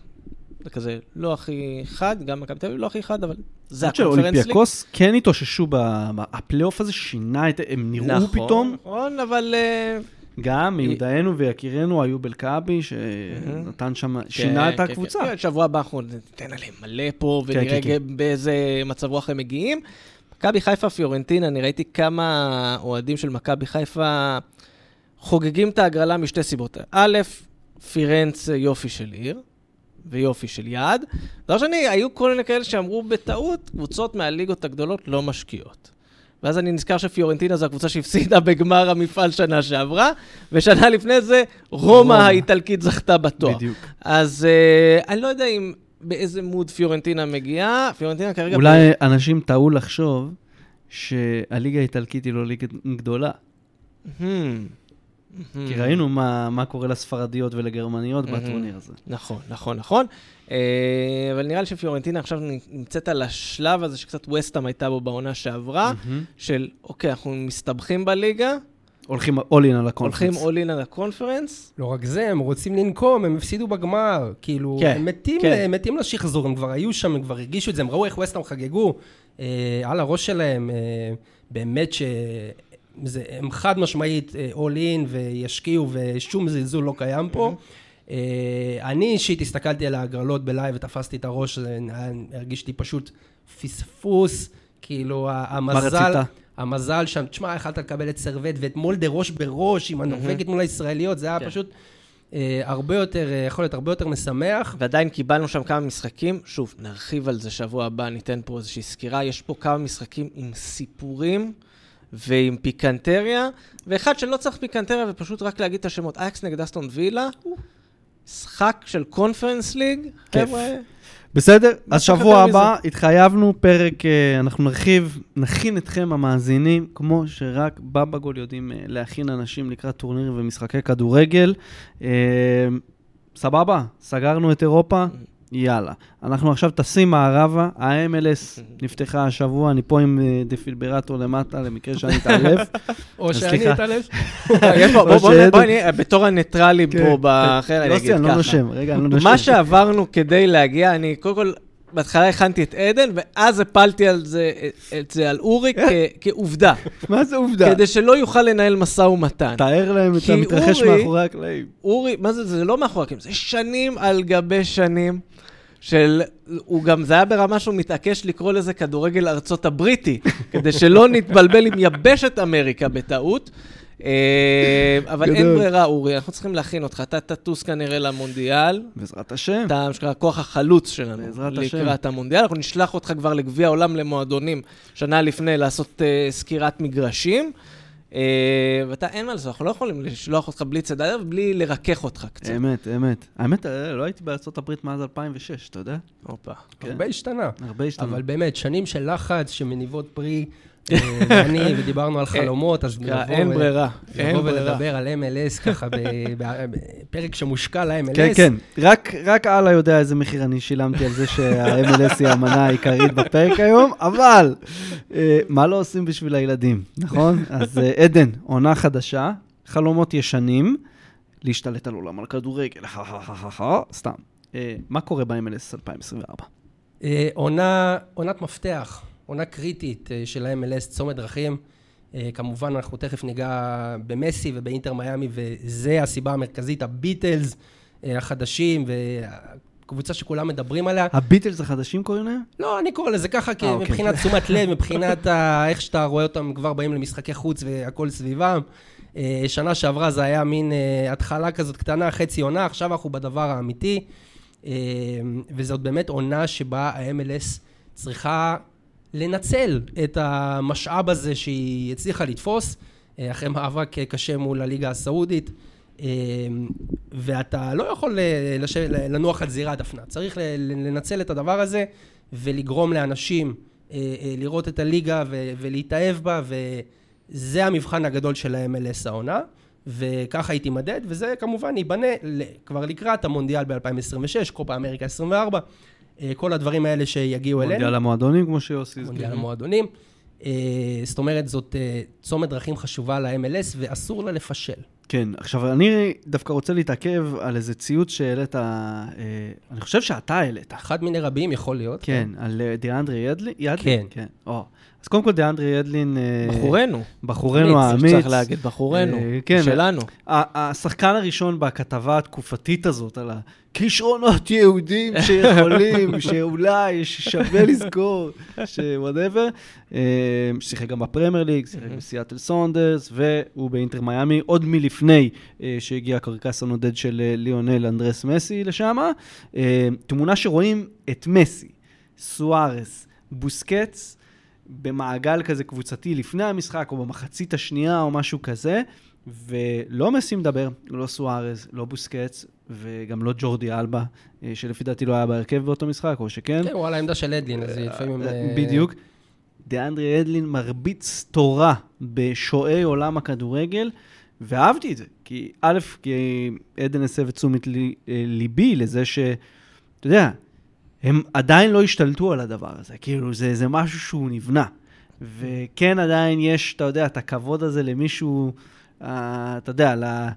זה כזה לא הכי חד, גם מכבי תל אביב לא הכי חד, אבל זה הקונפרנס ליג. שאולימפיאקוס כן התאוששו, הפלייאוף הזה שינה את, הם נראו נכון, פתאום, נכון, אבל... אה, גם מיודענו ויקירנו איוב אלקאבי, שנתן שם, שינה כן, את כן, הקבוצה. כן, כן, שבוע הבא אנחנו ניתן עליהם מלא פה, כן, ונראה כן, כן. באיזה מצב רוח הם מגיעים. מכבי חיפה פיורנטינה, אני ראיתי כמה אוהדים של מכבי חיפה חוגגים את ההגרלה משתי סיבות. א', פירנץ יופי של עיר, ויופי של יעד. דבר שני, היו כל מיני כאלה שאמרו בטעות, קבוצות מהליגות הגדולות לא משקיעות. ואז אני נזכר שפיורנטינה זו הקבוצה שהפסידה בגמר המפעל שנה שעברה, ושנה לפני זה רומא. האיטלקית זכתה בתואר. בדיוק. אז uh, אני לא יודע אם באיזה מוד פיורנטינה מגיעה. פיורנטינה כרגע... אולי אנשים טעו לחשוב שהליגה האיטלקית היא לא ליגה גדולה. Hmm. כי ראינו מה מה קורה לספרדיות ולגרמניות Mhm. בטורניר הזה. נכון, נכון, נכון. אה, אבל נראה לי שפיורנטינה עכשיו נמצאת על השלב הזה שקצת וסטאם הייתה בו בעונה שעברה. של אוקיי, אנחנו מסתבכים בליגה, הולכים all in על הולכים הקונפרנס. all in על הקונפרנס. לא רק זה, הם רוצים לנקום, הם הפסידו בגמר. כאילו, כן, הם מתים, כן. הם מתים לשחזור, הם כבר היו שם, הם כבר הרגישו את זה, הם ראו איך ווסטהאם חגגו אה, על הראש שלהם. אה, באמת שהם חד משמעית אה, all in וישקיעו ושום זלזול לא קיים פה. אה, אני אישית הסתכלתי על ההגרלות בלייב ותפסתי את הראש, זה היה- הרגיש לי פשוט פספוס, כאילו המזל... רצית? המזל שם, תשמע, יכלת לקבל את סרבט ואת מולדה ראש בראש עם הנורבגית מול הישראליות, זה היה כן. פשוט אה, הרבה יותר, אה, יכול להיות הרבה יותר משמח. ועדיין קיבלנו שם כמה משחקים. שוב, נרחיב על זה שבוע הבא, ניתן פה איזושהי סקירה. יש פה כמה משחקים עם סיפורים ועם פיקנטריה, ואחד שלא צריך פיקנטריה ופשוט רק להגיד את השמות. אייקס נגד אסטון וילה, משחק של קונפרנס ליג. חבר'ה. בסדר? אז שבוע הבא התחייבנו, פרק, אה, אנחנו נרחיב, נכין אתכם המאזינים, כמו שרק בבגול יודעים אה, להכין אנשים לקראת טורנירים ומשחקי כדורגל. אה, סבבה, סגרנו את אירופה, יאללה. אנחנו עכשיו טסים מערבה, ה-MLS נפתחה השבוע, אני פה עם אה, דפיברטור למטה, למקרה שאני אתעלף. או שאני. אתעלף. פה- בוא- נהיה, בתור הניטרלי כן, פה כן. באחר, אני יוסי, אגיד אני לא ככה. נושם, רגע, אני לא נושם. מה שעברנו כדי להגיע, אני קודם כל, בהתחלה הכנתי את עדן, ואז הפלתי על זה, את זה על אורי כ- כעובדה, מה זה עובדה? כדי שלא יוכל לנהל משא ומתן. תאר להם את המתרחש מאחורי הקלעים. אורי, מה זה, זה לא מאחורי הקלעים, זה שנים על גבי שנים של, הוא גם, זה היה ברמה שהוא מתעקש לקרוא לזה כדורגל ארצות הבריטי, כדי שלא נתבלבל עם יבשת אמריקה בטעות. אה, אבל אין. ברירה, אורי, אנחנו צריכים להכין אותך. אתה תטוס כנראה למונדיאל. בעזרת השם. אתה, שנקרא, הכוח החלוץ שלנו בעזרת השם. לקראת המונדיאל. אנחנו נשלח אותך כבר לגביע העולם למועדונים שנה לפני לעשות uh, סקירת מגרשים. Uh, ואתה, אין מה לעשות, אנחנו לא יכולים לשלוח אותך בלי צדד ובלי לרכך אותך קצת. אמת, אמת. האמת, אה, לא הייתי הברית מאז 2006, אתה יודע? הופה. כן. הרבה השתנה. הרבה השתנה. אבל באמת, שנים של לחץ שמניבות פרי, אה, ואני, ודיברנו על חלומות, אז נקרא, לבוא אין ברירה, אין לבוא ברירה. ולדבר על MLS ככה בפרק שמושקע ל-MLS. כן, כן. רק, רק אללה יודע איזה מחיר אני שילמתי על זה שה-MLS היא המנה העיקרית בפרק היום, אבל אה, מה לא עושים בשביל הילדים, נכון? אז אה, עדן, עונה חדשה, חלומות ישנים, להשתלט על עולם על כדורגל, סתם. אה, מה קורה ב-MLS 2024? אה, עונה, עונת מפתח, עונה קריטית אה, של ה-MLS, צומת דרכים. אה, כמובן, אנחנו תכף ניגע במסי ובאינטר מיאמי, וזה הסיבה המרכזית, הביטלס אה, החדשים, והקבוצה שכולם מדברים עליה. הביטלס החדשים קוראים להם? לא, אני קורא לזה ככה, כי אוקיי. מבחינת תשומת לב, מבחינת ה- איך שאתה רואה אותם כבר באים למשחקי חוץ והכל סביבם. שנה שעברה זה היה מין התחלה כזאת קטנה, חצי עונה, עכשיו אנחנו בדבר האמיתי. וזאת באמת עונה שבה ה-MLS צריכה לנצל את המשאב הזה שהיא הצליחה לתפוס, אה, אחרי מאבק אה, קשה מול הליגה הסעודית. אה, ואתה לא יכול לשבת, לנוח על זירת דפנה. צריך לנצל את הדבר הזה ולגרום לאנשים לראות את הליגה ולהתאהב בה, וזה המבחן הגדול של ה-MLS העונה. וככה היא תימדד, וזה כמובן ייבנה כבר לקראת המונדיאל ב-2026, קופה אמריקה 24, אה, כל הדברים האלה שיגיעו אלינו. מונדיאל המועדונים, כמו שיוסי הזכיר. מונדיאל המועדונים. אה, זאת אומרת, זאת אה, צומת דרכים חשובה ל-MLS, ואסור לה לפשל. כן, עכשיו אני דווקא רוצה להתעכב על איזה ציוץ שהעלית, אה, אני חושב שאתה העלית. אחד מיני רבים יכול להיות. כן, על אה, דיאנדרי? ידלין? כן. כן. או. אז קודם כל דיאנדרי ידלין... אה, בחורנו. בחורנו אמיץ, האמיץ. צריך להגיד, בחורנו. אה, כן. שלנו. השחקן הראשון בכתבה התקופתית הזאת על הכישרונות יהודים שיכולים, שאולי, ששווה לזכור, ש whatever. שיחק גם בפרמייר ליג, שיחק בסיאטל סונדרס, והוא באינטר מיאמי עוד מלפני אה, שהגיע הקרקס הנודד של אה, ליאונל אנדרס מסי לשם. אה, תמונה שרואים את מסי, סוארס, בוסקץ, במעגל כזה קבוצתי לפני המשחק, או במחצית השנייה, או משהו כזה, ולא מסי מדבר, לא סוארז, לא בוסקץ, וגם לא ג'ורדי אלבה, אה, שלפי דעתי לא היה בהרכב באותו משחק, או שכן. כן, הוא על העמדה של אדלין, אז לפעמים... אה, בדיוק. דיאנדרי אדלין מרביץ תורה בשועי עולם הכדורגל, ואהבתי את זה. כי א', כי עדן הסב את תשומת לי- אה, ליבי לזה ש... אתה יודע, הם עדיין לא השתלטו על הדבר הזה. כאילו, זה, זה משהו שהוא נבנה. וכן, עדיין יש, אתה יודע, את הכבוד הזה למישהו, אה, אתה יודע, ל-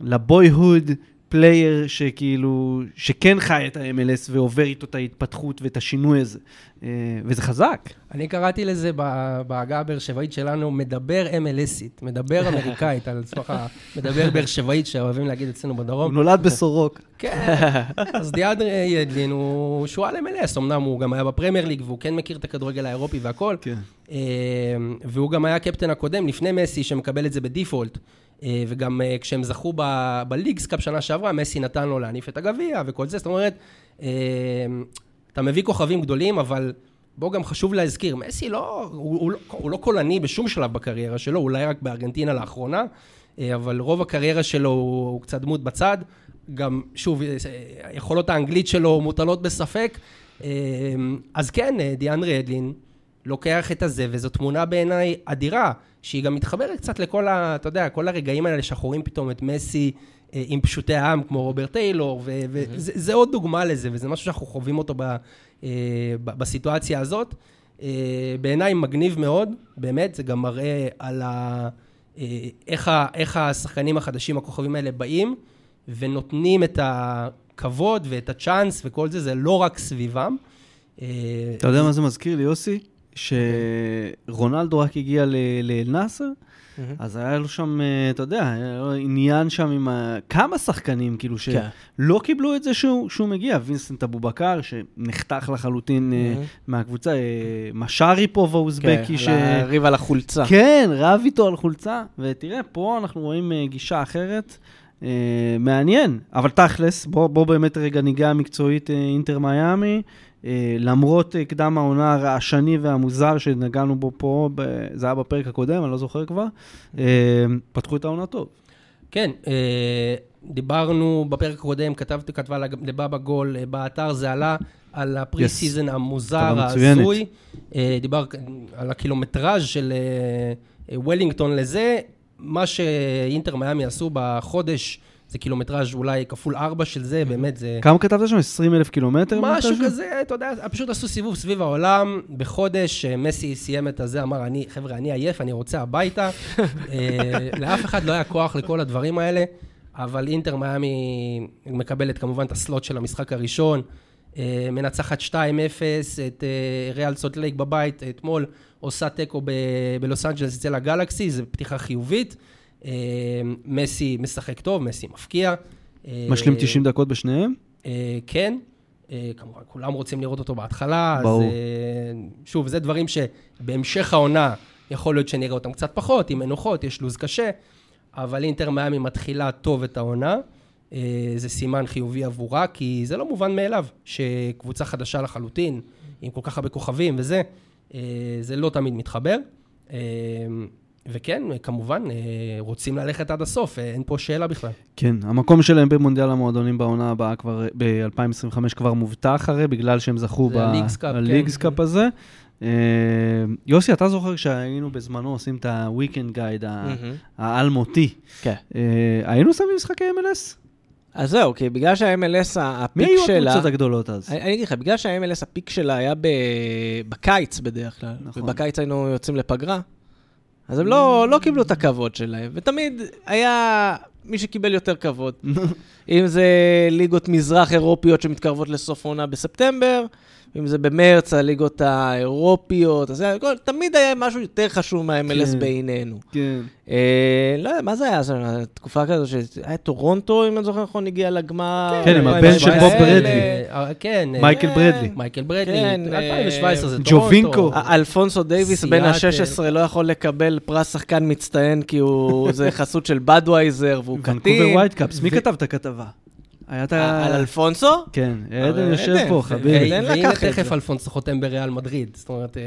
ל boyhood player שכאילו, שכן חי את ה-MLS ועובר איתו את ההתפתחות ואת השינוי הזה. אה, וזה חזק. אני קראתי לזה בעגה הבאר שבעית שלנו, מדבר MLSית, מדבר אמריקאית, על סמך המדבר באר שבעית שאוהבים להגיד אצלנו הוא בדרום. נולד בסורוקה. כן, אז דיאדרי ידלין הוא שועל MLS, אמנם הוא גם היה בפרמייר ליג והוא כן מכיר את הכדורגל האירופי והכל. כן. אה, והוא גם היה הקפטן הקודם, לפני מסי, שמקבל את זה בדיפולט. אה, וגם אה, כשהם זכו בליגס קאפ שנה שעברה, מסי נתן לו להניף את הגביע וכל זה, זאת אומרת, אה, אתה מביא כוכבים גדולים, אבל בוא גם חשוב להזכיר, מסי לא, הוא, הוא, לא- הוא לא קולני בשום שלב בקריירה שלו, אולי רק בארגנטינה לאחרונה, אבל רוב הקריירה שלו הוא, קצת דמות בצד. גם, שוב, אה, יכולות האנגלית שלו מוטלות בספק. אז כן, דיאנדרי אדלין לוקח את הזה, וזו תמונה בעיניי אדירה, שהיא גם מתחברת קצת לכל ה... אתה יודע, כל הרגעים האלה שאנחנו רואים פתאום את מסי אה, עם פשוטי העם, כמו רוברט טיילור, וזה זה עוד דוגמה לזה, וזה משהו שאנחנו חווים אותו ב, אה, ב, בסיטואציה הזאת. אה, בעיניי מגניב מאוד, באמת, זה גם מראה על ה... איך, ה, איך השחקנים החדשים, הכוכבים האלה, באים ונותנים את הכבוד ואת הצ'אנס וכל זה, זה לא רק סביבם. אתה יודע מה זה מזכיר לי, יוסי? שרונלדו רק הגיע לאל-נאסר. אז היה לו שם, אה, אתה יודע, עניין שם עם ה- כמה שחקנים, כאילו, כן. שלא קיבלו את זה שהוא, שהוא מגיע. וינסנט אבו בקר, שנחתך לחלוטין אה. מהקבוצה, אה, משארי פה והאוזבקי, ש... כן, על החולצה. כן, רב איתו על חולצה. ותראה, פה אנחנו רואים גישה אחרת. מעניין, אבל תכלס, בוא, בוא באמת רגע ניגע מקצועית אינטר מיאמי. אה, למרות אה, קדם העונה הרעשני והמוזר שנגענו בו פה, זה היה בפרק הקודם, אני לא זוכר כבר, אה, פתחו את העונה טוב. כן, דיברנו בפרק הקודם, כתבתי כתבה לבבא גול באתר, זה עלה על ה pre Yes. season המוזר, כתבה מצוינת. ההזוי. דיבר על הקילומטראז' של וולינגטון לזה. מה שאינטר מיאמי עשו בחודש, זה קילומטראז' אולי כפול ארבע של זה, באמת זה... כמה כתבת שם? 20 אלף קילומטר? משהו? כזה, אתה יודע, פשוט עשו סיבוב סביב העולם, בחודש, אה, מסי סיים את הזה, אמר, אני, חבר'ה, אני עייף, אני רוצה הביתה. אה, לאף אחד לא היה כוח לכל הדברים האלה, אבל אינטר מיאמי מקבלת כמובן את הסלוט של המשחק הראשון, אה, מנצחת 2-0 את ריאל סולט לייק בבית, אתמול עושה תיקו בלוס אנג'לס אצל הגלקסי, זו פתיחה חיובית. אה, מסי משחק טוב, מסי מפקיע. אה, משלים 90 דקות בשניהם? אה, כן, כמובן, כולם רוצים לראות אותו בהתחלה, ברור. אז שוב, זה דברים שבהמשך העונה יכול להיות שנראה אותם קצת פחות, עם מנוחות, יש לו"ז קשה, אבל אינטר מיאמי מתחילה טוב את העונה, זה סימן חיובי עבורה, כי זה לא מובן מאליו שקבוצה חדשה לחלוטין, עם כל כך הרבה כוכבים וזה, זה לא תמיד מתחבר. אה, וכן, כמובן, אה, רוצים ללכת עד הסוף, אה, אין פה שאלה בכלל. כן, המקום שלהם במונדיאל המועדונים בעונה הבאה כבר, ב-2025 כבר מובטח הרי, בגלל שהם זכו זה הליגס קאפ, כן. הזה. אה, יוסי, אתה זוכר כשהיינו בזמנו עושים את ה-weekend guide. האלמותי, כן. אה, היינו שמים משחקי MLS? אז זהו, כי בגלל שה-MLS, מי הפיק היו שלה... הקבוצות הגדולות אז? אני אגיד לך, בגלל שה-MLS הפיק שלה היה ב... בקיץ בדרך כלל, נכון. ובקיץ היינו יוצאים לפגרה, אז הם לא, לא קיבלו את הכבוד שלהם, ותמיד היה מי שקיבל יותר כבוד. אם זה ליגות מזרח אירופיות שמתקרבות לסוף עונה בספטמבר, אם זה במרץ, הליגות האירופיות, אז זה הכל, תמיד היה משהו יותר חשוב מה-MLS כן. בעינינו. כן. אה, לא יודע, מה זה היה? אז תקופה כזו שהיה טורונטו, אם אני זוכר נכון, הגיע לגמר. כן, עם אה, הבן של אה, בוב אה, ברדלי. אה, כן. אה, מייקל אה, ברדלי. מייקל ברדלי, כן, 2017 זה ג'ובינקו. טורונטו. אה, אלפונסו דייוויס, בן סיאטל. ה-16, לא יכול לקבל פרס שחקן מצטיין כי הוא, זה חסות של בדווייזר והוא ונקובר קטין. ווייט קאפס, מי כתב את הכתבה? היה את אה, על ה... אלפונסו? כן, עדן יושב פה, חביבי. עדן והנה לקח את תכף. אלפונסו חותם בריאל מדריד. זאת אומרת, אה,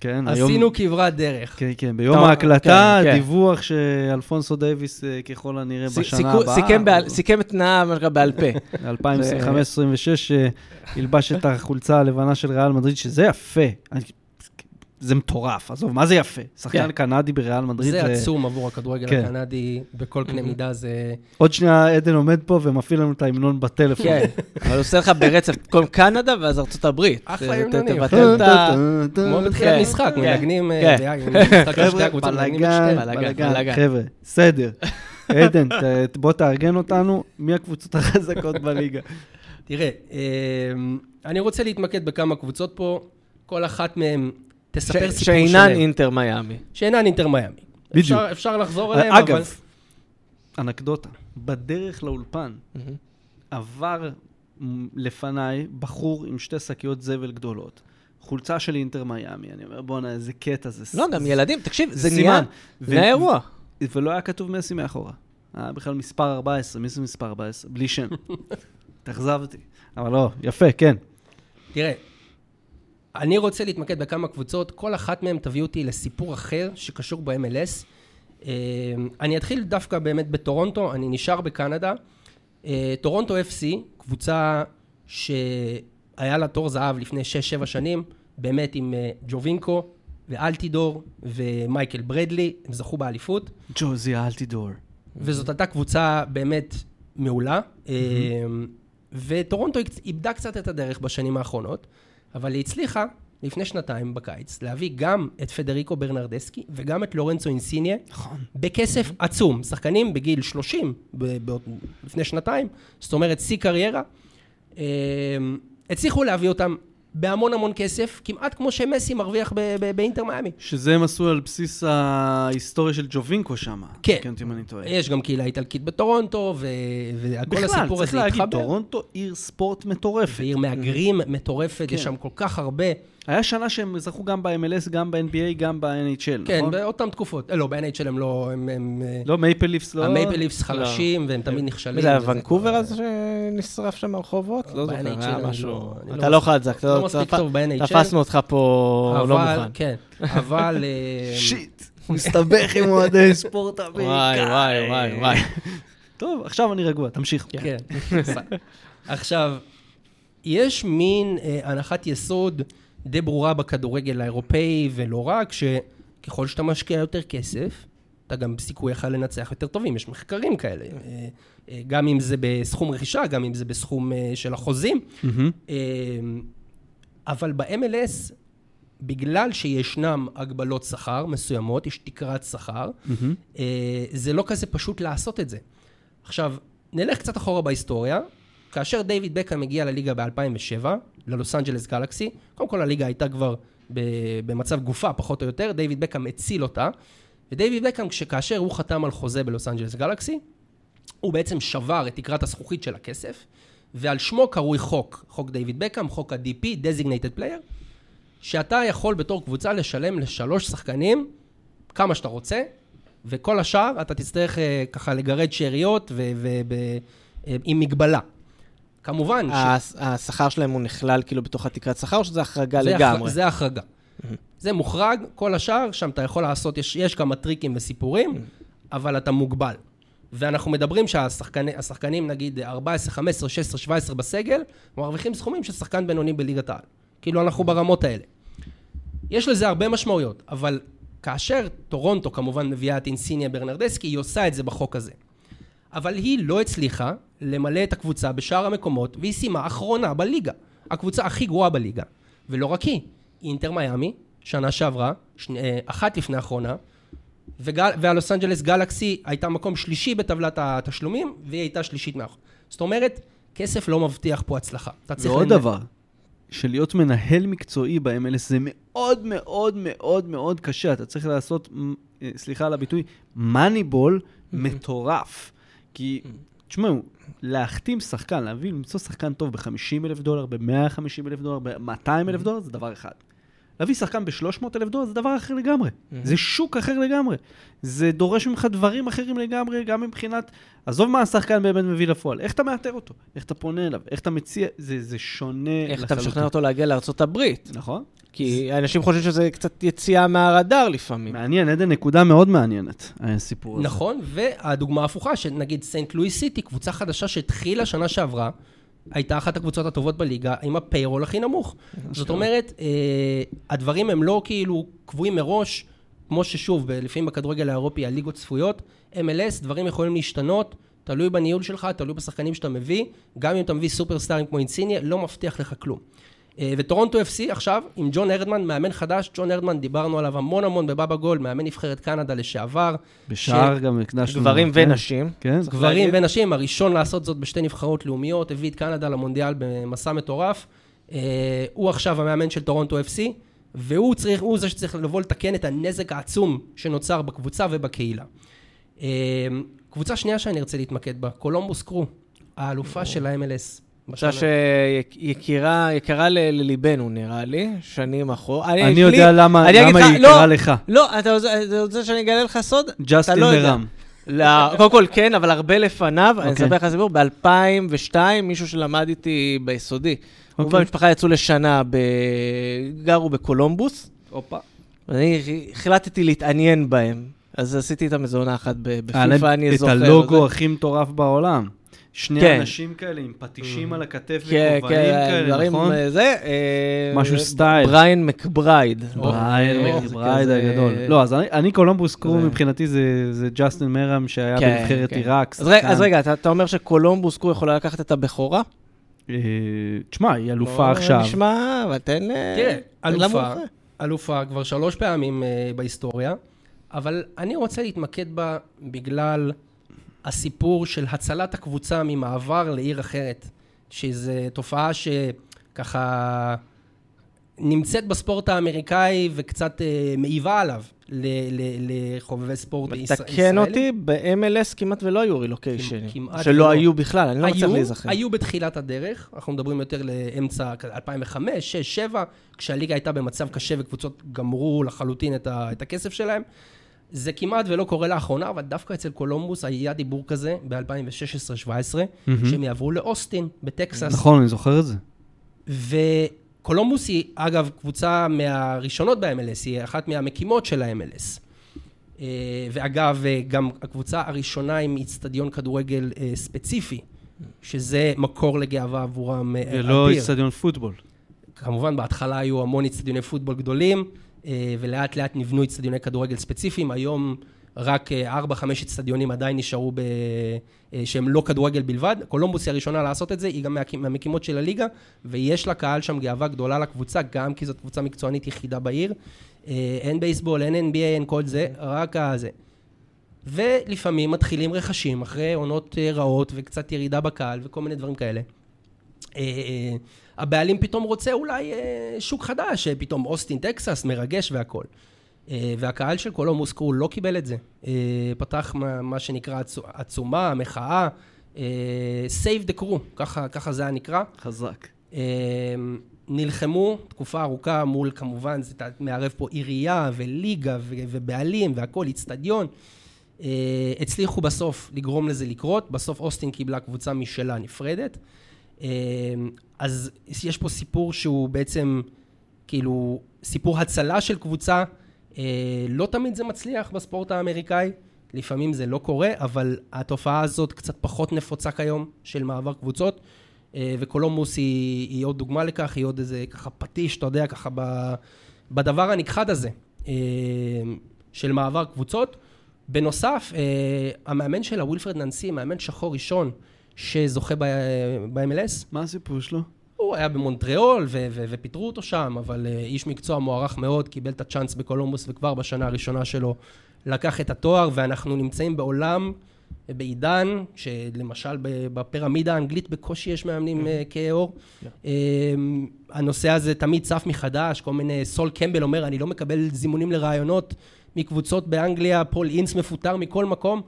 כן, היום... עשינו כברת דרך. כן, כן, ביום טוב, ההקלטה, כן, כן. דיווח שאלפונסו דייוויס אה, ככל הנראה ס- בשנה סיכו- הבאה. סיכם בעל- סיכם את שנקרא, בעל פה. 2025-2026, ילבש את החולצה הלבנה של ריאל מדריד, שזה יפה. זה מטורף, עזוב, מה זה יפה? שחקן כן. קנדי בריאל מדריד זה זה... עצום עבור הכדורגל כן. הקנדי, בכל קנה מידה זה... עוד שנייה עדן עומד פה ומפעיל לנו את ההמנון בטלפון. כן, אבל הוא עושה לך ברצף קודם קנדה ואז ארצות הברית. אחלה ת- ת- המנונים. תבטל את ה... כמו בתחילת כן, משחק, כן, מנגנים... אה, משחק שתי חבר'ה, מנגנים בלאגן. בלאגן. חבר'ה, סדר. עדן, ת- בוא תארגן אותנו, מי הקבוצות החזקות בליגה? תראה, אה, אני רוצה להתמקד בכמה קבוצות פה, כל אחת מהן תספר ש- סיפור שאינן שלם. אינטר מיאמי. שאינן אינטר מיאמי. בדיוק. אפשר- אפשר לחזור עליהם, אבל... אגב, אנקדוטה, בדרך לאולפן עבר מ, לפניי בחור עם שתי שקיות זבל גדולות. חולצה של אינטר מיאמי, אני אומר, בואנה, איזה קטע זה. לא, גם ילדים, תקשיב, זה סימן. נהיה נהיה אירוע. ולא היה כתוב מסי מאחורה. היה בכלל מספר 14, מי זה מספר 14? בלי שם. התאכזבתי. אבל לא, יפה, כן. תראה, אני רוצה להתמקד בכמה קבוצות, כל אחת מהן תביא אותי לסיפור אחר שקשור ב-MLS. אה, אני אתחיל דווקא באמת בטורונטו, אני נשאר בקנדה. אה, טורונטו FC, קבוצה שהיה לה תור זהב לפני 6-7 שנים, באמת עם אה, ג'ובינקו ואלטידור ומייקל ברדלי, הם זכו באליפות. ג'וזי אלטידור. וזאת הייתה קבוצה באמת מעולה. אה, וטורונטו איבדה קצת את הדרך בשנים האחרונות, אבל היא הצליחה לפני שנתיים בקיץ להביא גם את פדריקו ברנרדסקי וגם את לורנצו אינסיניה. נכון. בכסף עצום. שחקנים בגיל 30 ב- ב- לפני שנתיים, זאת אומרת שיא קריירה. אה, הצליחו להביא אותם בהמון המון כסף, כמעט כמו שמסי מרוויח באינטר מיאמי. שזה הם עשו על בסיס ההיסטוריה של ג'ובינקו שם. כן. כן, אם אני טועה. יש גם קהילה איטלקית בטורונטו, וכל בכלל, הסיפור צריך הזה להגיד, התחבר. טורונטו עיר ספורט מטורפת. ועיר מהגרים מטורפת, כן. יש שם כל כך הרבה. היה שנה שהם זכו גם ב-MLS, גם ב-NBA, גם ב-NHL, כן, נכון? באותן תקופות. אה, לא, ב-NHL הם לא... הם- הם... אה, לא, מייפל ליפס לא... המייפל ליפס חלשים, והם תמיד נכשלים. זה היה ונקובר אז שנשרף שם הרחובות? לא זוכר, היה משהו. לא- אתה לא לא חזק, אתה לא לא מספיק טוב ב-NHL. תפסנו אותך פה לא אבל, מוכן. כן, אבל... אה, שיט, הוא מסתבך עם אוהדי ספורט אמריקאי. וואי, וואי, וואי, וואי. טוב, עכשיו אני רגוע, תמשיך. כן. עכשיו, יש מין הנחת יסוד די ברורה בכדורגל האירופאי, ולא רק, שככל שאתה משקיע יותר כסף, אתה גם סיכוייך לנצח יותר טובים, יש מחקרים כאלה. אה, אה, גם אם זה בסכום רכישה, גם אם זה בסכום אה, של החוזים. אבל ב-MLS, בגלל שישנם הגבלות שכר מסוימות, יש תקרת שכר, זה לא כזה פשוט לעשות את זה. עכשיו, נלך קצת אחורה בהיסטוריה. כאשר דיוויד בקאם הגיע לליגה ב-2007, ללוס אנג'לס גלקסי, קודם כל הליגה הייתה כבר במצב גופה, פחות או יותר, דיוויד בקאם הציל אותה, ודייוויד בקאם, כאשר הוא חתם על חוזה בלוס אנג'לס גלקסי, הוא בעצם שבר את תקרת הזכוכית של הכסף, ועל שמו קרוי חוק, חוק דיוויד בקאם, חוק ה-DP, Designated Player, שאתה יכול בתור קבוצה לשלם לשלוש שחקנים כמה שאתה רוצה, וכל השאר אתה תצטרך אה, ככה לגרד שאריות ו- אה, עם מגבלה. כמובן, ש- השכר שלהם הוא נכלל כאילו בתוך התקרת שכר, או שזה החרגה זה לגמרי? הח- זה החרגה. זה מוחרג, כל השאר, שם אתה יכול לעשות, יש, יש כמה טריקים וסיפורים, אבל אתה מוגבל. ואנחנו מדברים שהשחקנים, נגיד 14, 15, 16, 17 בסגל, מרוויחים סכומים של שחקן בינוני בליגת העל. כאילו, אנחנו ברמות האלה. יש לזה הרבה משמעויות, אבל כאשר טורונטו כמובן מביאה את אינסיניה ברנרדסקי, היא עושה את זה בחוק הזה. אבל היא לא הצליחה למלא את הקבוצה בשאר המקומות, והיא סיימה אחרונה בליגה. הקבוצה הכי גרועה בליגה. ולא רק היא, אינטר מיאמי, שנה שעברה, שני, אה, אחת לפני האחרונה, וגל, והלוס אנג'לס גלקסי הייתה מקום שלישי בטבלת התשלומים, והיא הייתה שלישית מאחור. זאת אומרת, כסף לא מבטיח פה הצלחה. אתה צריך ועוד לנ- דבר, שלהיות מנהל מקצועי ב-MLS זה מאוד מאוד מאוד מאוד קשה. אתה צריך לעשות, אה, סליחה על הביטוי, מאניבול מטורף. כי, תשמעו, להחתים שחקן, להביא, למצוא שחקן טוב ב-50 אלף דולר, ב-150 אלף דולר, ב-200 אלף דולר, זה דבר אחד. להביא שחקן ב-300 אלף דולר זה דבר אחר לגמרי. זה שוק אחר לגמרי. זה דורש ממך דברים אחרים לגמרי, גם מבחינת... עזוב מה השחקן באמת מביא לפועל, איך אתה מאתר אותו? איך אתה פונה אליו? איך אתה מציע? זה, זה שונה איך אתה משכנע אותו להגיע הברית? נכון? כי אנשים חושבים שזה קצת יציאה מהרדאר לפעמים. מעניין, עדן, נקודה מאוד מעניינת, הסיפור הזה. נכון, והדוגמה ההפוכה, שנגיד סנט לואיס סיטי, קבוצה חדשה שהתחילה שנה שעברה, הייתה אחת הקבוצות הטובות בליגה עם הפיירול הכי נמוך. זאת אומרת, אה, הדברים הם לא כאילו קבועים מראש, כמו ששוב, לפעמים בכדורגל האירופי הליגות צפויות, MLS, דברים יכולים להשתנות, תלוי בניהול שלך, תלוי בשחקנים שאתה מביא, גם אם אתה מביא סופרסטארים כמו אינסיניה, לא מבטיח לך כלום. אה, וטורונטו FC עכשיו, עם ג'ון ארדמן, מאמן חדש, ג'ון ארדמן, דיברנו עליו המון המון בבאבא גול, מאמן נבחרת קנדה לשעבר. בשער גם הקדשנו... גברים כן. ונשים. כן. גברים להגיד. ונשים, הראשון לעשות זאת בשתי נבחרות לאומיות, הביא את קנדה למונדיאל במסע מטורף. אה, הוא עכשיו המאמן של טורונטו FC, והוא צריך, הוא זה שצריך לבוא לתקן את הנזק העצום שנוצר בקבוצה ובקהילה. אה, קבוצה שנייה שאני ארצה להתמקד בה, קולומבוס קרו, האלופה של ה-MLS קבוצה שיקירה יקרה לליבנו, נראה לי, שנים אחורה. אני יש יודע לי- למה אני למה לך, היא לא, יקרה לך. לא, אתה רוצה- שאני אגלה לך סוד? ג'סטין לא. לא, קודם כל כן, אבל הרבה לפניו. אני אוקיי. אספר לך סיפור, ב-2002, מישהו שלמד איתי ביסודי, הוא אוקיי. והמשפחה יצאו לשנה, ב... גרו בקולומבוס, הופה. ואני החלטתי להתעניין בהם. אז עשיתי איתם איזו עונה אחת בפיפ"א, אני את זוכר. הלוגו וזה. הכי מטורף בעולם. שני כן. אנשים כאלה עם פטישים על הכתף כן, וכובעים כן, כאלה, דברים, נכון? אה, זה. אה, משהו סטייל. בריין מקברייד. בריין אה, מקברייד זה הגדול. לא, אז אני- אני קולומבוס קרו זה- מבחינתי זה- זה ג'סטין מרם שהיה כן, בנבחרת כן. עיראק. אז. אז רגע, אתה- אתה אומר שקולומבוס קרו יכולה לקחת את הבכורה? אה, תשמע, היא אלופה לא עכשיו. נשמע, אבל תן... אה, תראה, אלופה. אלופה כבר שלוש פעמים אה, בהיסטוריה, אבל אני רוצה להתמקד בה בגלל הסיפור של הצלת הקבוצה ממעבר לעיר אחרת, שזו תופעה שככה נמצאת בספורט האמריקאי וקצת אה, מעיבה עליו לחובבי ספורט יש- תקן. אותי, ב-MLS כמעט ולא היו רילוקיישנים. כמעט שלא ולא. היו בכלל, אני לא מצליח היו, להיזכר. היו בתחילת הדרך, אנחנו מדברים יותר לאמצע 2005, 2006, 2007, כשהליגה הייתה במצב קשה וקבוצות גמרו לחלוטין את, ה, את הכסף שלהם. זה כמעט ולא קורה לאחרונה, אבל דווקא אצל קולומבוס היה דיבור כזה ב-2016-2017, מהמם. שהם יעברו לאוסטין, בטקסס. נכון, אני זוכר את זה. וקולומבוס היא, אגב, קבוצה מהראשונות ב-MLS, היא אחת מהמקימות של ה-MLS. אה, ואגב, אה, גם הקבוצה הראשונה עם איצטדיון כדורגל אה, ספציפי, שזה מקור לגאווה עבורם ולא אדיר. איצטדיון פוטבול. כמובן, בהתחלה היו המון איצטדיוני פוטבול גדולים, ולאט לאט נבנו איצטדיוני כדורגל ספציפיים. היום רק אה, 4-5 איצטדיונים עדיין נשארו ב... אה, שהם לא כדורגל בלבד. קולומבוס היא הראשונה לעשות את זה, היא גם מהמקימות של הליגה, ויש לה קהל שם גאווה גדולה לקבוצה, גם כי זאת קבוצה מקצוענית יחידה בעיר. אה, אין בייסבול, אין NBA, אין כל זה, רק הזה. ולפעמים מתחילים רכשים אחרי עונות אה, רעות וקצת ירידה בקהל וכל מיני דברים כאלה. הבעלים פתאום רוצה אולי אה, שוק חדש, אה, פתאום אוסטין, טקסס, מרגש והכול. אה, והקהל של קולומבוס קרו לא קיבל את זה. אה, פתח מה, מה שנקרא עצ- עצומה, מחאה, אה, Save the crew, ככה, ככה זה היה נקרא. חזק. אה, נלחמו תקופה ארוכה מול, כמובן, זה מערב פה עירייה וליגה ו- ובעלים והכול, איצטדיון. אה, הצליחו בסוף לגרום לזה לקרות, בסוף אוסטין קיבלה קבוצה משלה נפרדת. אה, אז יש פה סיפור שהוא בעצם, כאילו, סיפור הצלה של קבוצה. אה, לא תמיד זה מצליח בספורט האמריקאי, לפעמים זה לא קורה, אבל התופעה הזאת קצת פחות נפוצה כיום, של מעבר קבוצות. אה, וקולומבוס היא, היא עוד דוגמה לכך, היא עוד איזה ככה פטיש, אתה יודע, ככה ב, בדבר הנכחד הזה אה, של מעבר קבוצות. בנוסף, המאמן שלה, ווילפרד ננסי, מאמן שחור ראשון שזוכה ב-MLS, מה הסיפור שלו? הוא היה במונטריאול ו- ו- ופיטרו אותו שם, אבל אה, איש מקצוע מוערך מאוד, קיבל את הצ'אנס בקולומבוס וכבר בשנה הראשונה שלו לקח את התואר, ואנחנו נמצאים בעולם, אה, בעידן, שלמשל בפירמידה האנגלית בקושי יש מאמנים אה, כהי עור. אה, הנושא הזה תמיד צף מחדש, כל מיני, סול קמבל אומר, אני לא מקבל זימונים לרעיונות מקבוצות באנגליה, פול אינס מפוטר מכל מקום.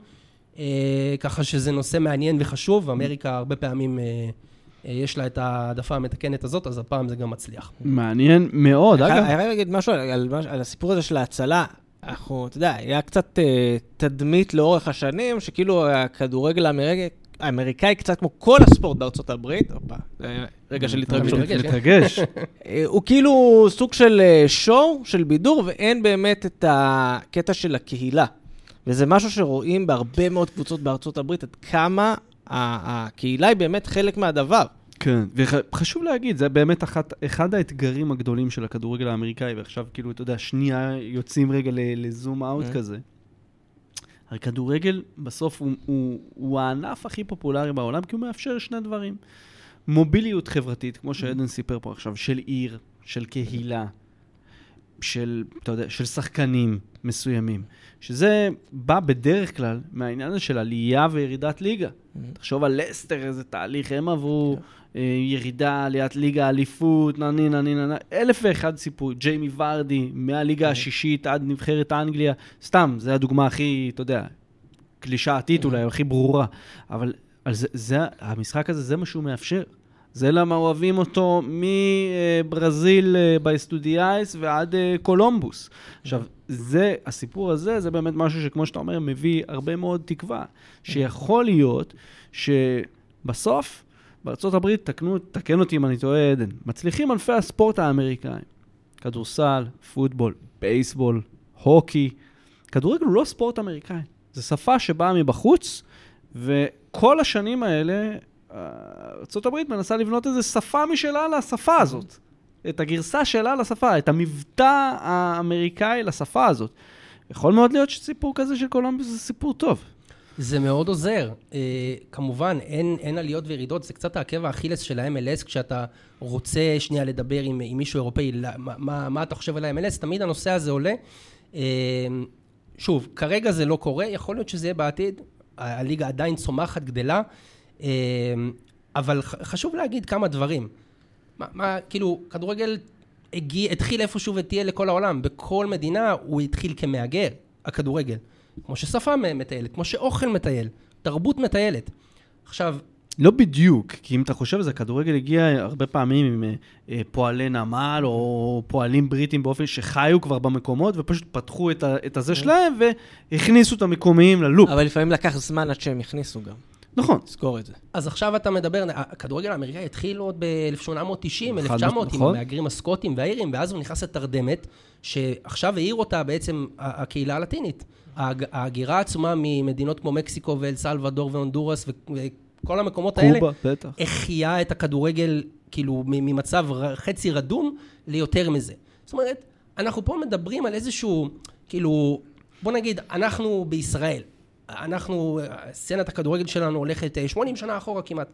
אה, ככה שזה נושא מעניין וחשוב, אמריקה הרבה פעמים... אה, אה, יש לה את ההעדפה המתקנת הזאת, אז הפעם זה גם מצליח. מעניין מאוד. אני אגב, חייב להגיד משהו על, על, הסיפור הזה של ההצלה. אנחנו, אתה יודע, היה קצת אה, תדמית לאורך השנים, שכאילו הכדורגל האמריק, האמריקאי, קצת כמו כל הספורט בארצות הברית, הופה, רגע של התרגשות. מתרגש, כן. הוא כאילו סוג של שואו, של בידור, ואין באמת את הקטע של הקהילה. וזה משהו שרואים בהרבה מאוד קבוצות בארצות הברית, עד כמה הקהילה היא באמת חלק מהדבר. כן, וחשוב להגיד, זה באמת אחת, אחד האתגרים הגדולים של הכדורגל האמריקאי, ועכשיו כאילו, אתה יודע, שנייה יוצאים רגע לזום אאוט Mm. כזה. הרי כדורגל בסוף הוא, הוא, הוא הענף הכי פופולרי בעולם, כי הוא מאפשר שני דברים. מוביליות חברתית, כמו שעדן סיפר פה עכשיו, של עיר, של קהילה, של, אתה יודע, של שחקנים מסוימים, שזה בא בדרך כלל מהעניין הזה של עלייה וירידת ליגה. תחשוב על לסטר, איזה תהליך הם עברו, אה, ירידה, עליית ליגה, אליפות, נני נני נני, אלף ואחד סיפור. ג'יימי ורדי, מהליגה השישית עד נבחרת אנגליה, סתם, זו הדוגמה הכי, אתה יודע, קלישאתית אולי, הכי ברורה. אבל זה, זה, המשחק הזה, זה מה שהוא מאפשר. זה למה אוהבים אותו מברזיל אה, באסטודיאס ועד אה, קולומבוס. עכשיו, זה, הסיפור הזה, זה באמת משהו שכמו שאתה אומר, מביא הרבה מאוד תקווה. שיכול להיות שבסוף, בארה"ב, תקנו, תקן אותי אם אני טועה, עדן, מצליחים ענפי הספורט האמריקאים. כדורסל, פוטבול, בייסבול, הוקי. כדורגל הוא לא ספורט אמריקאי. זו שפה שבאה מבחוץ, וכל השנים האלה, ארה"ב מנסה לבנות איזו שפה משלה לשפה הזאת. את הגרסה שלה לשפה, את המבטא האמריקאי לשפה הזאת. יכול מאוד להיות שסיפור כזה של קולומביוס זה סיפור טוב. זה מאוד עוזר. Uh, כמובן, אין, אין עליות וירידות, זה קצת העקב האכילס של ה-MLS, כשאתה רוצה שנייה לדבר עם, עם מישהו אירופאי, מה, מה, מה אתה חושב על ה-MLS, תמיד הנושא הזה עולה. Uh, שוב, כרגע זה לא קורה, יכול להיות שזה יהיה בעתיד, הליגה עדיין צומחת, גדלה, אבל חשוב להגיד כמה דברים. מה, מה כאילו, כדורגל הגיע, התחיל איפשהו ותהיה לכל העולם. בכל מדינה הוא התחיל כמהגר, הכדורגל. כמו ששפה מטיילת, כמו שאוכל מטייל, תרבות מטיילת. עכשיו... לא בדיוק, כי אם אתה חושב על זה, כדורגל הגיע הרבה פעמים עם אה, פועלי נמל או פועלים בריטים באופן שחיו כבר במקומות ופשוט פתחו את, ה, את הזה שלהם והכניסו את המקומיים ללופ. אבל לפעמים לקח זמן עד שהם הכניסו גם. נכון. תזכור את זה. אז עכשיו אתה מדבר, הכדורגל האמריקאי התחיל עוד ב-1890, 1900, עם נכון. המהגרים הסקוטים והאירים, ואז הוא נכנס לתרדמת, שעכשיו העיר אותה בעצם הקהילה הלטינית. ההגירה העצומה ממדינות כמו מקסיקו ואל סלוודור והונדורס וכל המקומות האלה, קובה, בטח. החיה את הכדורגל, כאילו, ממצב חצי רדום ליותר מזה. זאת אומרת, אנחנו פה מדברים על איזשהו, כאילו, בוא נגיד, אנחנו בישראל. אנחנו, סצנת הכדורגל שלנו הולכת 80 אה, שנה אחורה כמעט,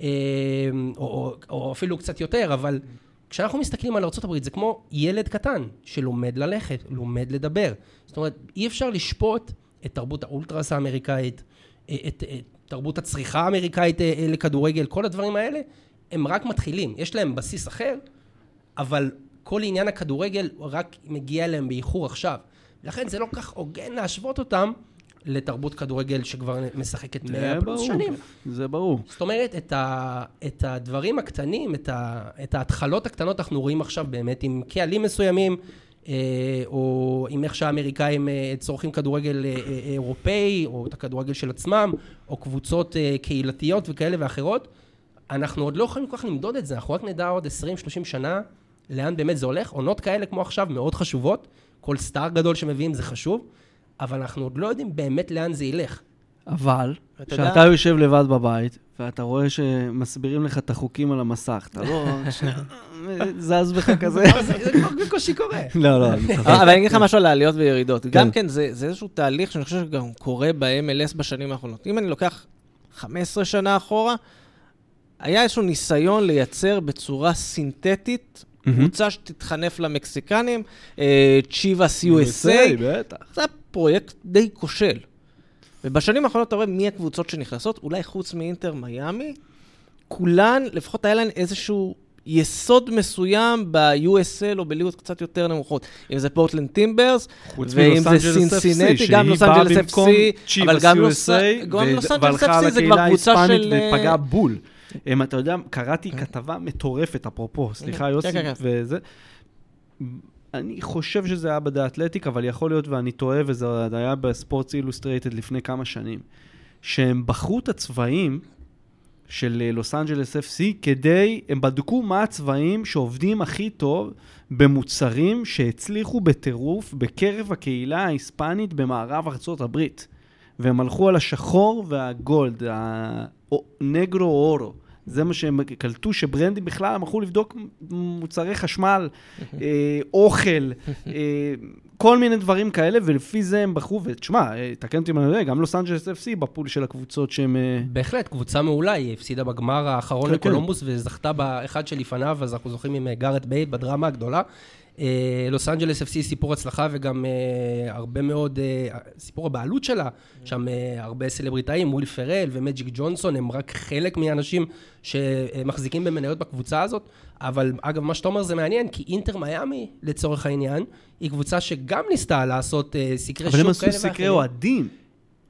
אה, או, או, או אפילו קצת יותר, אבל כשאנחנו מסתכלים על ארה"ב זה כמו ילד קטן שלומד ללכת, לומד לדבר. זאת אומרת, אי אפשר לשפוט את תרבות האולטרס האמריקאית, אה, את, את תרבות הצריכה האמריקאית לכדורגל, כל הדברים האלה, הם רק מתחילים. יש להם בסיס אחר, אבל כל עניין הכדורגל רק מגיע אליהם באיחור עכשיו. לכן זה לא כך הוגן להשוות אותם לתרבות כדורגל שכבר משחקת 100 פלוס שנים. זה ברור. זאת אומרת, את, ה, את הדברים הקטנים, את, ה, את ההתחלות הקטנות אנחנו רואים עכשיו באמת עם קהלים מסוימים, אה, או עם איך שהאמריקאים אה, צורכים כדורגל אה, אירופאי, או את הכדורגל של עצמם, או קבוצות קהילתיות וכאלה ואחרות. אנחנו עוד לא יכולים כל כך למדוד את זה, אנחנו רק נדע עוד 20-30 שנה לאן באמת זה הולך. עונות כאלה כמו עכשיו מאוד חשובות, כל סטאר גדול שמביאים זה חשוב. אבל אנחנו עוד לא יודעים באמת לאן זה ילך. אבל, כשאתה יושב לבד בבית, ואתה רואה שמסבירים לך את החוקים על המסך, אתה לא... זז בך כזה. זה כבר בקושי קורה. לא, לא, אני אבל אני אגיד לך משהו על העליות וירידות. כן. גם כן, זה איזשהו תהליך שאני חושב שגם קורה ב-MLS בשנים האחרונות. אם אני לוקח 15 שנה אחורה, היה איזשהו ניסיון לייצר בצורה סינתטית קבוצה שתתחנף למקסיקנים, צ'יבאס USA. בטח. זה פרויקט די כושל. ובשנים האחרונות אתה רואה מי הקבוצות שנכנסות, אולי חוץ מאינטר מיאמי, כולן, לפחות היה להן איזשהו יסוד מסוים ב-USL או בליגות קצת יותר נמוכות. אם זה פורטלנד טימברס, ואם זה סינסינטי, גם לוס אנג'לס FC, אבל גם לוס אנג'לס FC זה כבר קבוצה של... ופגעת בול. אתה יודע, קראתי כתבה מטורפת, אפרופו, סליחה כן, יוסי, כן, כן. וזה. אני חושב שזה היה ב The Athletic, אבל יכול להיות ואני טועה, וזה היה בספורטס אילוסטרייטד לפני כמה שנים, שהם בחרו את הצבעים של אה, לוס אנג'לס FC כדי, הם בדקו מה הצבעים שעובדים הכי טוב במוצרים שהצליחו בטירוף בקרב הקהילה ההיספנית במערב ארצות הברית. והם הלכו על השחור והגולד, הנגרו אורו. זה מה שהם קלטו, שברנדים בכלל, הם הלכו לבדוק מוצרי חשמל, אה, אוכל, אה, כל מיני דברים כאלה, ולפי זה הם בחרו, ותשמע, אה, תקן אותי אם אני יודע, גם לוס אנג'לס FC ב pool של הקבוצות שהם... אה... בהחלט, קבוצה מעולה, היא הפסידה בגמר האחרון כן. לקולומבוס, כן. וזכתה באחד שלפניו, אז אנחנו זוכרים עם אה, גארת' בייל בדרמה הגדולה. אה, לוס אנג'לס FC סיפור הצלחה וגם uh, הרבה מאוד, uh, סיפור הבעלות שלה, שם uh, הרבה סלבריטאים, וויל פרל ומג'יק ג'ונסון, הם רק חלק מהאנשים שמחזיקים במניות בקבוצה הזאת. אבל אגב, מה שאתה אומר זה מעניין, כי אינטר מיאמי, לצורך העניין, היא קבוצה שגם ניסתה לעשות uh, סקרי שוק כאלה ואחרים. אבל הם עשו סקרי אוהדים.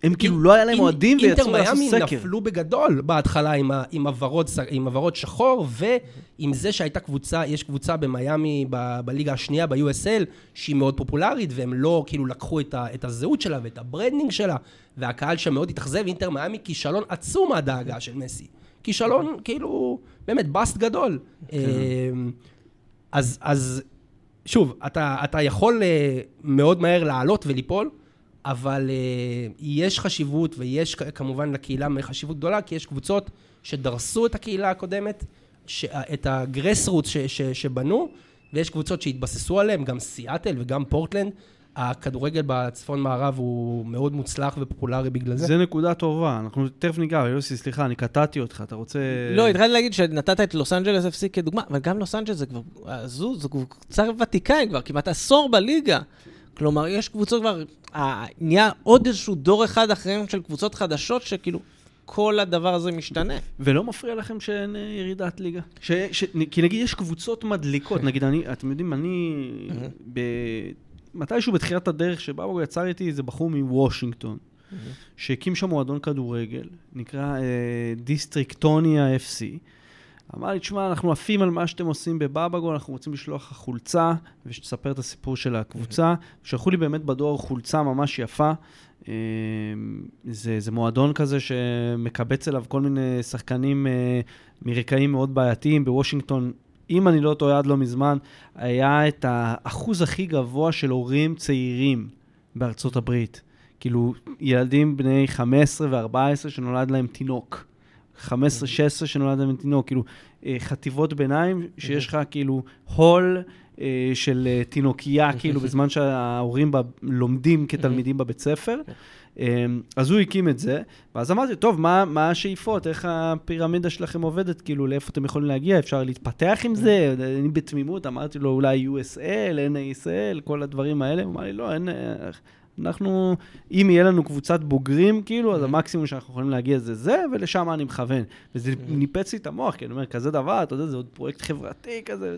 הם כאילו לא היה להם אוהדים ויצאו אינטר לעשות מיאמי סקר. נפלו בגדול בהתחלה עם, ה- עם, הוורוד, עם הוורוד שחור, ועם זה שהייתה קבוצה, יש קבוצה במיאמי ב- בליגה השנייה, ב-USL, שהיא מאוד פופולרית, והם לא כאילו לקחו את, ה, את הזהות שלה ואת ה branding שלה, והקהל שם מאוד התאכזב, אינטר מיאמי כישלון עצום עד ההגעה של מסי. כישלון, כאילו, באמת, באסט גדול. אמ, אז, אז שוב, אתה, אתה יכול אה, מאוד מהר לעלות וליפול, אבל אה, יש חשיבות, ויש כמובן לקהילה חשיבות גדולה, כי יש קבוצות שדרסו את הקהילה הקודמת, ש, את הגרס רוט ש, ש, שבנו, ויש קבוצות שהתבססו עליהן, גם סיאטל וגם פורטלנד. הכדורגל בצפון מערב הוא מאוד מוצלח ופופולרי בגלל זה. זה נקודה טובה, אנחנו תכף ניגע, יוסי, סליחה, אני קטעתי אותך, אתה רוצה... לא, התחלתי להגיד שנתת את לוס אנג'לס FC כדוגמה, אבל גם לוס אנג'לס זה כבר, זו, זו קבוצה ותיקה, היא כבר כמעט עשור בליגה. כלומר, יש קבוצות כבר, נהיה עוד איזשהו דור אחד אחריהם של קבוצות חדשות, שכאילו, כל הדבר הזה משתנה. ולא מפריע לכם שאין אה, ירידת ליגה? ש, ש, כי נגיד יש קבוצות מדליקות, נגיד אני, אתם יודעים, אני, ב, מתישהו בתחילת הדרך שבאבו יצר איתי איזה בחור מוושינגטון, שהקים שם מועדון כדורגל, נקרא אה, דיסטריקטוניה FC. אמר לי, תשמע, אנחנו עפים על מה שאתם עושים בבאבגו, אנחנו רוצים לשלוח לך חולצה, ושתספר את הסיפור של הקבוצה. שלחו לי באמת בדואר חולצה ממש יפה. אה, זה, זה מועדון כזה שמקבץ אליו כל מיני שחקנים אה, מרקעים מאוד בעייתיים. בוושינגטון, אם אני לא טועה עד לא מזמן, היה את האחוז הכי גבוה של הורים צעירים בארצות הברית. כאילו, ילדים בני 15 ו-14 שנולד להם תינוק. 15-16 שנולד להם תינוק, כאילו, אה, חטיבות ביניים, שיש לך כאילו הול אה, של אה, תינוקייה, כאילו, בזמן שההורים בה לומדים כתלמידים בבית ספר. אה, אז הוא הקים את זה, ואז אמרתי, טוב, מה, מה השאיפות? איך הפירמידה שלכם עובדת? כאילו, לאיפה אתם יכולים להגיע? אפשר להתפתח עם זה? אני בתמימות אמרתי לו, אולי USL, NASL, כל הדברים האלה. הוא אמר לי, לא, אין... אנחנו, אם יהיה לנו קבוצת בוגרים, כאילו, אז המקסימום שאנחנו יכולים להגיע זה זה, ולשם אני מכוון. וזה ניפץ לי את המוח, כי אני אומר, כזה דבר, אתה יודע, זה עוד פרויקט חברתי כזה,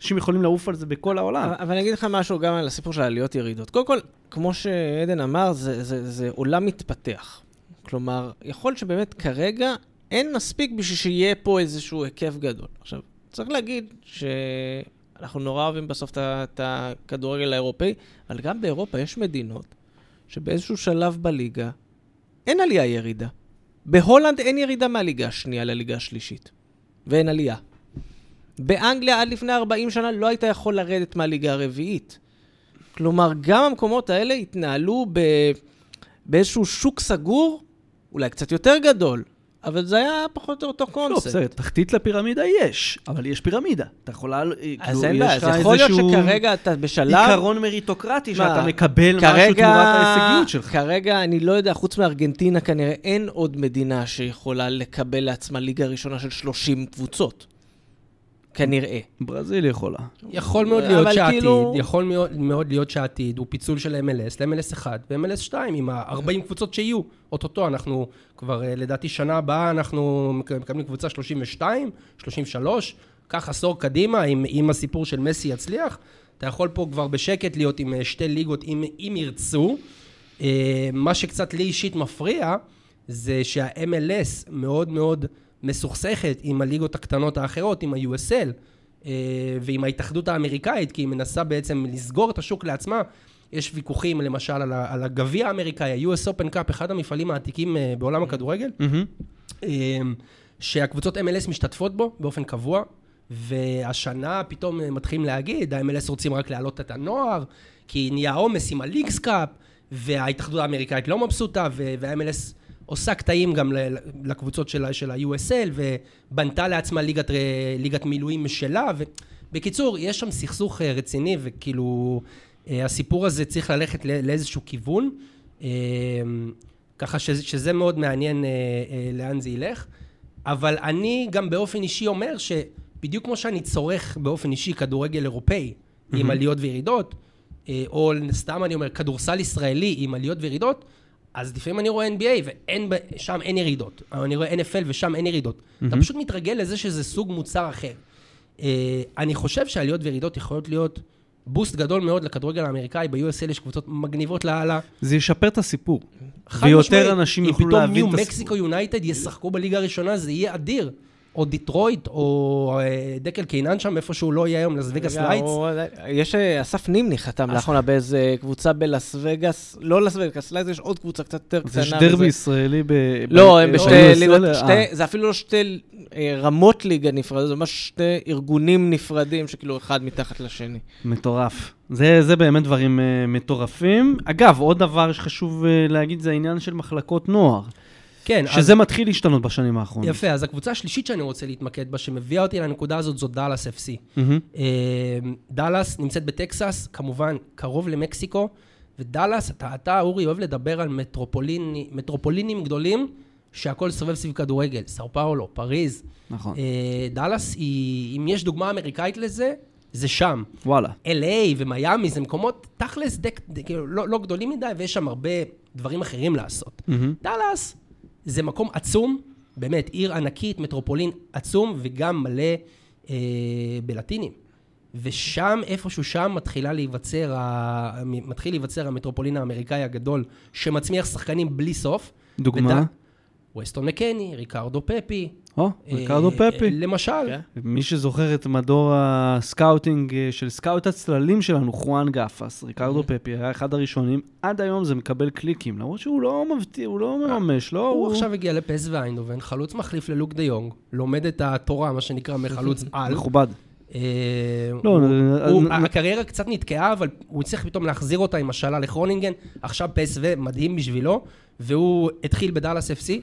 אנשים יכולים לעוף על זה בכל העולם. אבל אני אגיד לך משהו גם על הסיפור של העליות ירידות. קודם כל, כמו שעדן אמר, זה, זה, זה עולם מתפתח. כלומר, יכול שבאמת כרגע אין מספיק בשביל שיהיה פה איזשהו היקף גדול. עכשיו, צריך להגיד שאנחנו נורא אוהבים בסוף את הכדורגל האירופאי, אבל גם באירופה יש מדינות שבאיזשהו שלב בליגה אין עלייה ירידה. בהולנד אין ירידה מהליגה השנייה לליגה השלישית, ואין עלייה. באנגליה עד לפני 40 שנה לא היית יכול לרדת מהליגה הרביעית. כלומר, גם המקומות האלה התנהלו ב... באיזשהו שוק סגור, אולי קצת יותר גדול, אבל זה היה פחות או יותר לא, קונספט. בסדר, תחתית לפירמידה יש, אבל יש פירמידה. אתה יכולה, אה, אז כאילו, אין בעיה, אז לך יכול להיות שכרגע אתה בשלב... עיקרון מריטוקרטי שאתה מקבל משהו תמורת ההישגיות שלך. כרגע, אני לא יודע, חוץ מארגנטינה כנראה אין עוד מדינה שיכולה לקבל לעצמה ליגה ראשונה של 30 קבוצות. כנראה. ברזיל יכולה. יכול מאוד להיות שהעתיד, כאילו- יכול מאוד, מאוד להיות שהעתיד הוא פיצול של MLS ל-MLS 1 ו-MLS 2 עם ה-40 קבוצות שיהיו. אוטוטו, אנחנו כבר, אה, לדעתי, שנה הבאה אנחנו מק- מקבלים קבוצה 32, 33, קח עשור קדימה, אם, אם הסיפור של מסי יצליח, אתה יכול פה כבר בשקט להיות עם אה, שתי ליגות, אם, אם ירצו. אה, מה שקצת לי אישית מפריע, זה שה-MLS מאוד מאוד מסוכסכת עם הליגות הקטנות האחרות, עם ה-USL. אה, ועם ההתאחדות האמריקאית, כי היא מנסה בעצם לסגור את השוק לעצמה. יש ויכוחים למשל על, הגביע האמריקאי, ה-US Open Cup, אחד המפעלים העתיקים אה, בעולם הכדורגל, אה, שהקבוצות MLS משתתפות בו באופן קבוע, והשנה פתאום מתחילים להגיד, ה-MLS רוצים רק להעלות את הנוער, כי נהיה עומס עם הליגס קאפ, וההתאחדות האמריקאית לא מבסוטה, וה-MLS עושה קטעים גם לקבוצות של, ה- של ה-USL, ובנתה לעצמה ליגת, ליגת מילואים משלה, ובקיצור, יש שם סכסוך אה, רציני, וכאילו, אה, הסיפור הזה צריך ללכת לא- לאיזשהו כיוון, אה, ככה שזה, שזה מאוד מעניין לאן זה ילך. אבל אני גם באופן אישי אומר שבדיוק כמו שאני צורך באופן אישי כדורגל אירופאי עם עליות וירידות, או סתם אני אומר כדורסל ישראלי עם עליות וירידות, אז לפעמים אני רואה NBA ושם אין ירידות. אני רואה NFL ושם אין ירידות. אתה פשוט מתרגל לזה שזה סוג מוצר אחר. אה, אני חושב שעליות וירידות יכולות להיות boost גדול מאוד לכדורגל האמריקאי, ב-USL יש קבוצות מגניבות לאללה. זה ישפר את הסיפור. ויותר משמעית. אנשים יוכלו להבין אם את הסיפור. פתאום ניו מקסיקו יונייטד ישחקו בליגה הראשונה, זה יהיה אדיר. או דיטרויט, או אה, דקל קינן שם, איפה שהוא לא יהיה היום, לס וגאס לייטס. הוא- יש, אה, אסף נימני חתם לאחרונה באיזה קבוצה בלאס וגאס, לא לאס וגאס, לייטס יש עוד קבוצה קצת יותר קטנה. יש דרבי ישראלי ב... לא, הם בשתי ליגות, אה. שתי- זה אפילו לא שתי אה, רמות ליגה נפרדות, זה ממש שתי ארגונים נפרדים, שכאילו אחד מתחת לשני. מטורף. זה, זה באמת דברים uh, מטורפים. אגב, עוד דבר שחשוב uh, להגיד זה העניין של מחלקות נוער, כן, אז שזה מתחיל להשתנות בשנים האחרונות. יפה, אז הקבוצה השלישית שאני רוצה להתמקד בה, שמביאה אותי לנקודה הזאת, זו דאלאס FC. מהמם. אה, דאלאס נמצאת בטקסס, כמובן קרוב למקסיקו, ודאלאס, אתה, אתה אורי, אוהב לדבר על מטרופוליני, מטרופולינים גדולים, שהכל סובב סביב כדורגל, סאו פאולו, פריז. נכון. אה, דאלאס היא, אם יש דוגמה אמריקאית לזה, זה שם. וואלה. LA ומיאמי זה מקומות תכלס דק, דק, כאילו, לא, לא גדולים מדי, ויש שם הרבה דברים אחרים לעשות. מהמם. דאלאס זה מקום עצום, באמת, עיר ענקית, מטרופולין עצום, וגם מלא אה, בלטינים. ושם, איפשהו שם, מתחילה להיווצר, ה... מתחיל להיווצר המטרופולין האמריקאי הגדול, שמצמיח שחקנים בלי סוף. דוגמה? וד- ווסטון מקני, ריקרדו פפי. או, ריקרדו אה, פפי. למשל. כן. מי שזוכר את מדור ה scouting אה, של סקאוט הצללים שלנו, חואן גפס, ריקרדו פפי היה אחד הראשונים, עד היום זה מקבל קליקים, למרות שהוא לא מבטיח, הוא לא מממש, לא... הוא עכשיו הגיע ל-PSV איינדהובן, חלוץ מחליף ללוק דה יונג, לומד את התורה, מה שנקרא, מחלוץ על. מכובד. לא, הוא- הוא- הקריירה קצת נתקעה, אבל הוא הצליח פתאום להחזיר אותה עם השאלה לחרונינגן. עכשיו PSV, מדהים בשבילו, והוא התחיל בדאלאס FC, אה,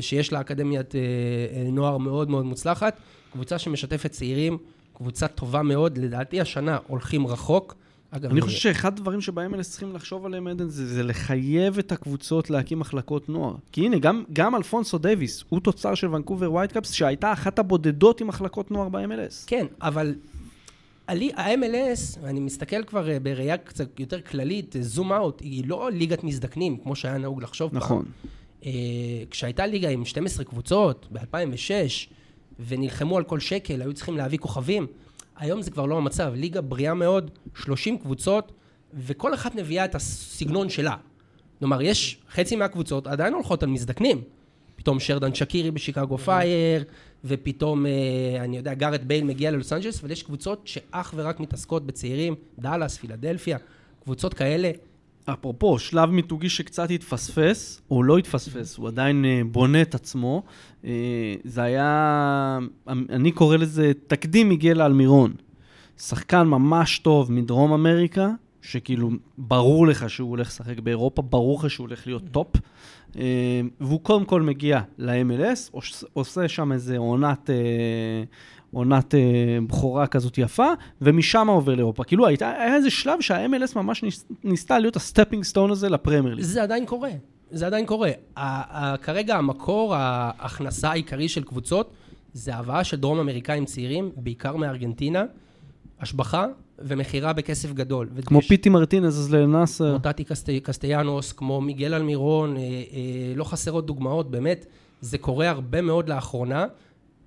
שיש לה אקדמיית אה, אה, נוער מאוד מאוד מוצלחת. קבוצה שמשתפת צעירים, קבוצה טובה מאוד. לדעתי השנה הולכים רחוק. אגב, אני חושב שאחד הדברים שבהם אלה צריכים לחשוב עליהם, עדן, זה, זה לחייב את הקבוצות להקים מחלקות נוער. כי הנה, גם, גם אלפונסו דייוויס, הוא תוצר של ונקובר ווייטקאפס, שהייתה אחת הבודדות עם מחלקות נוער ב-MLS. כן, אבל הלי- ה-MLS, אני מסתכל כבר אה, בראייה קצת יותר כללית, זום אאוט, היא לא ליגת מזדקנים, כמו שהיה נהוג לחשוב פעם. נכון. אה, כשהייתה ליגה עם 12 קבוצות ב-2006, ונלחמו על כל שקל, היו צריכים להביא כוכבים, היום זה כבר לא המצב. ליגה בריאה מאוד, 30 קבוצות, וכל אחת מביאה את הסגנון שלה. כלומר, יש חצי מהקבוצות עדיין הולכות על מזדקנים. פתאום שרדן שקירי בשיקגו פייר, ופתאום, אה, אני יודע, גארט בייל מגיע ללוס אנג'לס, אבל יש קבוצות שאך ורק מתעסקות בצעירים, דאלאס, פילדלפיה, קבוצות כאלה. אפרופו, שלב מיתוגי שקצת התפספס, או לא התפספס, הוא עדיין אה, בונה את עצמו. אה, זה היה, אני קורא לזה תקדים מיגל אלמירון. שחקן ממש טוב מדרום אמריקה, שכאילו ברור לך שהוא הולך לשחק באירופה, ברור לך שהוא הולך להיות top. אה, והוא קודם כל מגיע ל-MLS, עוש- עושה שם איזה עונת, עונת אה, בכורה כזאת יפה, ומשם עובר לאירופה. כאילו הייתה, היה איזה שלב שה-MLS ממש ניס, ניסתה להיות ה stepping stone הזה לפרמייר ליג. זה עדיין קורה, זה עדיין קורה. ה- ה- כרגע המקור ההכנסה העיקרי של קבוצות זה הבאה של דרום אמריקאים צעירים, בעיקר מארגנטינה, השבחה ומכירה בכסף גדול. כמו ויש- פיטי מרטינז אז לנאסר. כמו קסטי- קסטיאנוס, כמו מיגל אלמירון, אה, אה, לא חסרות דוגמאות, באמת, זה קורה הרבה מאוד לאחרונה.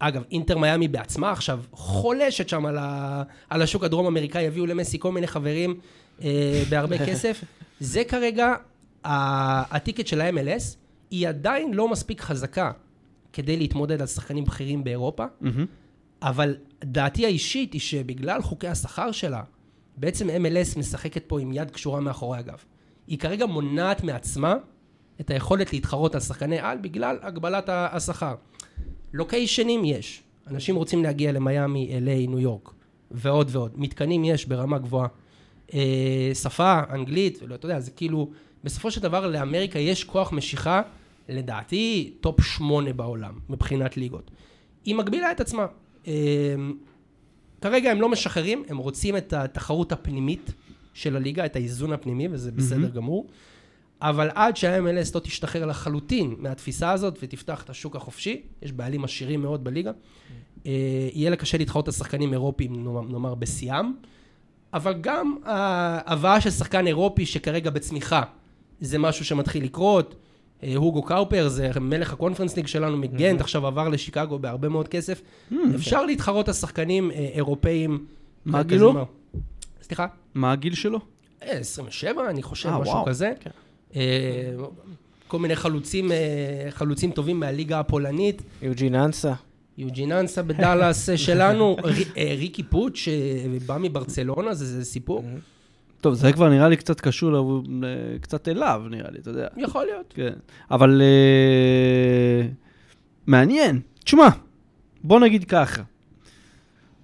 אגב, אינטר מיאמי בעצמה עכשיו חולשת שם על, ה, על השוק הדרום אמריקאי, הביאו למסי כל מיני חברים אה, בהרבה כסף. זה כרגע הטיקט של ה-MLS, היא עדיין לא מספיק חזקה כדי להתמודד על שחקנים בכירים באירופה. מהמם. אבל דעתי האישית היא שבגלל חוקי השכר שלה, בעצם MLS משחקת פה עם יד קשורה מאחורי הגב. היא כרגע מונעת מעצמה את היכולת להתחרות על שחקני על בגלל הגבלת השכר. לוקיישנים יש. אנשים רוצים להגיע למיאמי, LA, ניו יורק, ועוד ועוד. מתקנים יש ברמה גבוהה. אה, שפה, אנגלית, ולא, אתה יודע, זה כאילו, בסופו של דבר לאמריקה יש כוח משיכה, לדעתי, top שמונה בעולם, מבחינת ליגות. היא מגבילה את עצמה. אה, כרגע הם לא משחררים, הם רוצים את התחרות הפנימית של הליגה, את האיזון הפנימי, וזה בסדר גמור. אבל עד שה-MLS לא תשתחרר לחלוטין מהתפיסה הזאת ותפתח את השוק החופשי, יש בעלים עשירים מאוד בליגה, אה, יהיה לה קשה להתחרות על שחקנים אירופיים, נאמר, בשיאם, אבל גם ההבאה של שחקן אירופי שכרגע בצמיחה, זה משהו שמתחיל לקרות. אה, הוגו קאופר זה מלך הקונפרנס ליג שלנו מגנט, עכשיו עבר לשיקגו בהרבה מאוד כסף. אפשר להתחרות על שחקנים אה, אירופאים. מה גילו? מה- סליחה? מה הגיל שלו? אה, 27, אני חושב, משהו. כזה. אה, כל מיני חלוצים, אה, חלוצים טובים מהליגה הפולנית. יוג'ין אנסה. יוג'ין אנסה בדאלאס אה, שלנו, ריקי פוט שבא מברצלונה, זה, זה סיפור. טוב, זה כבר נראה לי קצת קשור, קצת אליו, נראה לי, אתה יודע. יכול להיות. כן. אבל אה, מעניין. תשמע, בוא נגיד ככה.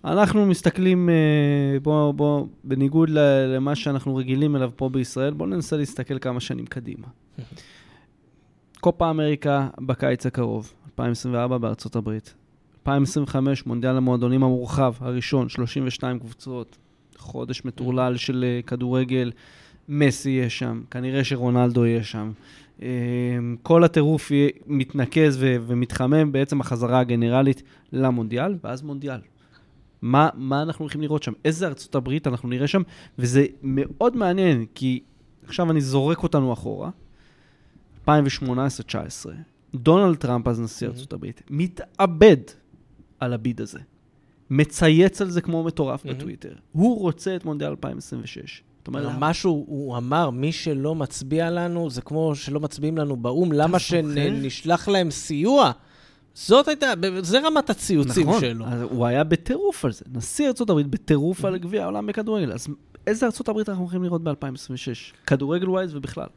אנחנו מסתכלים, אה, בוא, בוא, בניגוד למה שאנחנו רגילים אליו פה בישראל, בוא ננסה להסתכל כמה שנים קדימה. קופה אמריקה בקיץ הקרוב, 2024 בארצות הברית. 2025, מונדיאל המועדונים המורחב, הראשון, 32 קבוצות, חודש מטורלל של אה, כדורגל, מסי יהיה שם, כנראה שרונלדו יהיה שם. אה, כל הטירוף מתנקז ומתחמם בעצם החזרה הגנרלית למונדיאל, ואז מונדיאל. מה, מה אנחנו הולכים לראות שם? איזה ארצות הברית אנחנו נראה שם? וזה מאוד מעניין, כי עכשיו אני זורק אותנו אחורה, 2018-2019, דונלד טראמפ, אז נשיא ארצות הברית, מתאבד על הביד הזה. מצייץ על זה כמו מטורף מהמם. בטוויטר. הוא רוצה את מונדיאל 2026. אתה אומר, למה? משהו, הוא אמר, מי שלא מצביע לנו, זה כמו שלא מצביעים לנו באו"ם, למה? שנשלח להם סיוע? זאת הייתה, זה רמת הציוצים נכון, שלו. אז הוא היה בטירוף על זה. נשיא ארצות הברית בטירוף על גביע העולם בכדורגל. אז איזה ארצות הברית אנחנו הולכים לראות ב-2026? כדורגל ווייז ובכלל.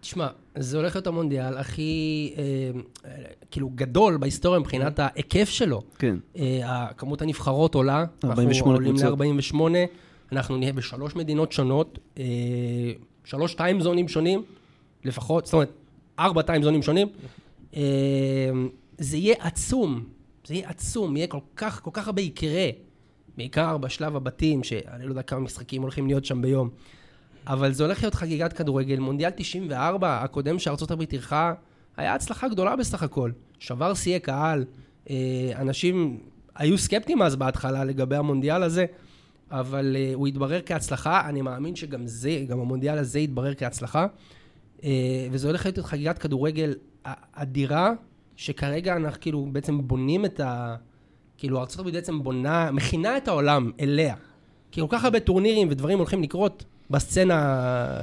תשמע, זה הולך להיות המונדיאל הכי, אה, אה, כאילו, גדול בהיסטוריה מבחינת ההיקף שלו. כן. אה, כמות הנבחרות עולה. 48 אנחנו עולים קבוצות. ל-48, אנחנו נהיה בשלוש מדינות שונות, אה, שלוש טיימזונים שונים, לפחות, זאת אומרת, ארבע טיימזונים שונים. אה, זה יהיה עצום, זה יהיה עצום, יהיה כל כך, כל כך הרבה יקרה, בעיקר בשלב הבתים, שאני לא יודע כמה משחקים הולכים להיות שם ביום. אבל זה הולך להיות חגיגת כדורגל. מונדיאל 94, הקודם שארצות הברית אירחה, היה הצלחה גדולה בסך הכל. שבר שיאי קהל. אה, אנשים היו סקפטיים אז בהתחלה לגבי המונדיאל הזה, אבל אה, הוא התברר כהצלחה. אני מאמין שגם זה, גם המונדיאל הזה יתברר כהצלחה. אה, וזה הולך להיות חגיגת כדורגל אדירה, שכרגע אנחנו כאילו בעצם בונים את ה... כאילו הברית בעצם בונה, מכינה את העולם אליה. כי כל כך הרבה טורנירים ודברים הולכים לקרות בסצנה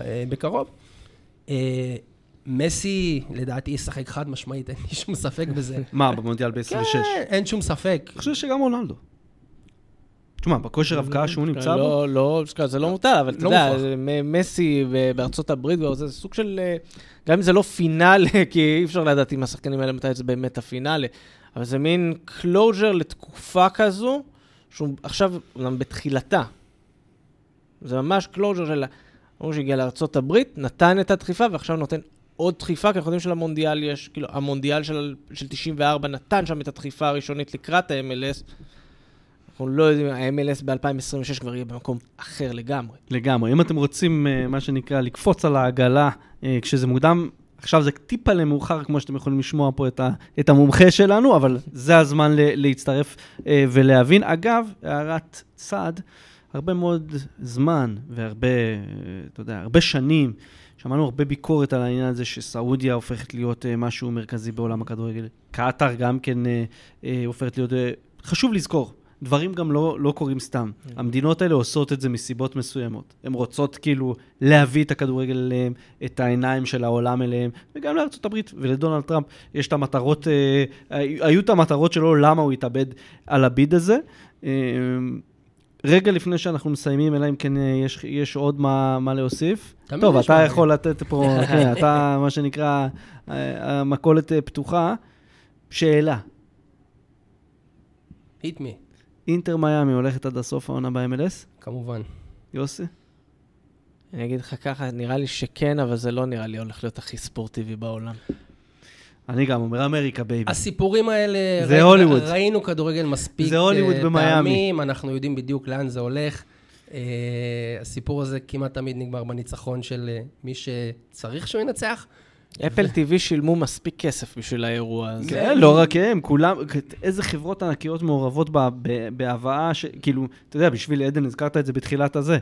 אה, בקרוב. אה, מסי, לדעתי, ישחק חד משמעית, אין לי שום ספק בזה. מה, במונדיאל ב-26? כן, אין שום ספק. אני חושב שגם רונלדו. תשמע, בכושר הבקעה שהוא נמצא בו, לא, לא, זה לא מוטל, אבל אתה לא יודע, מסי בארצות הברית, זה סוג של, אה, גם אם זה לא פינאלה, כי אי אפשר לדעת אם השחקנים האלה מתי זה באמת הפינאלה, אבל זה מין closure לתקופה כזו, שהוא עכשיו אומנם בתחילתה. זה ממש closure של... הוא שהגיע לארצות הברית, נתן את הדחיפה, ועכשיו נותן עוד דחיפה, כי אנחנו יודעים שלמונדיאל יש, כאילו, המונדיאל של, של 94 נתן שם את הדחיפה הראשונית לקראת ה-MLS. אנחנו לא יודעים, ה-MLS ב-2026 כבר יהיה במקום אחר לגמרי. לגמרי. אם אתם רוצים, אה, מה שנקרא, לקפוץ על העגלה אה, כשזה מוקדם, עכשיו זה טיפה למאוחר, כמו שאתם יכולים לשמוע פה את, ה, את המומחה שלנו, אבל זה הזמן להצטרף אה, ולהבין. אגב, הערת צד, הרבה מאוד זמן והרבה, אתה יודע, הרבה שנים, שמענו הרבה ביקורת על העניין הזה שסעודיה הופכת להיות משהו מרכזי בעולם הכדורגל. קטאר גם כן הופכת להיות... חשוב לזכור, דברים גם לא, לא קורים סתם. המדינות האלה עושות את זה מסיבות מסוימות. הן רוצות כאילו להביא את הכדורגל אליהם, את העיניים של העולם אליהם, וגם לארצות הברית ולדונלד טראמפ יש את המטרות, אה, היו את המטרות שלו, למה הוא התאבד על הביד הזה. אה, רגע לפני שאנחנו מסיימים, אלא אם כן אה, יש, יש עוד מה, מה להוסיף. טוב, אתה מה יכול לתת פה, כן, אתה, מה שנקרא, אה, המכולת אה, פתוחה. שאלה, hit me, אינטר מיאמי הולכת עד הסוף העונה ב-MLS? כמובן. יוסי? אני אגיד לך ככה, נראה לי שכן, אבל זה לא נראה לי הולך להיות הכי ספורטיבי בעולם. אני גם אומר אמריקה, baby. הסיפורים האלה, זה ראי- הוליווד. ראינו כדורגל מספיק זה הוליווד אה, במיאמי. פעמים, אנחנו יודעים בדיוק לאן זה הולך. אה, הסיפור הזה כמעט תמיד נגמר בניצחון של אה, מי שצריך שהוא ינצח. אפל TV שילמו מספיק כסף בשביל האירוע הזה. כן, לא רק הם, כולם, איזה חברות ענקיות מעורבות בה- בהבאה, ש- כאילו, אתה יודע, בשביל עדן, הזכרת את זה בתחילת הזה.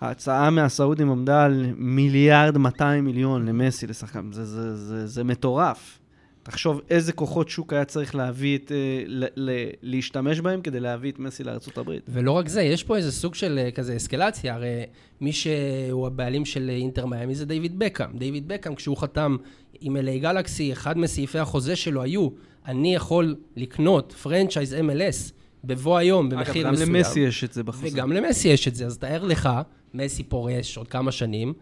ההצעה מהסעודים עמדה על מיליארד 200 מיליון למסי לשחקן, זה, זה, זה, זה מטורף. תחשוב איזה כוחות שוק היה צריך להביא את... אה, ל- ל- להשתמש בהם כדי להביא את מסי הברית. ולא רק זה, יש פה איזה סוג של אה, כזה אסקלציה, הרי מי שהוא הבעלים של אה, אינטר מיאמי זה דיוויד בקאם. דיוויד בקאם, כשהוא חתם עם LA גלקסי, אחד מסעיפי החוזה שלו היו, אני יכול לקנות פרנצ'ייז MLS בבוא היום במחיר אגב, מסוים. גם למסי יש את זה בחוזה. וגם למסי יש את זה, אז תאר לך, מסי פורש עוד כמה שנים,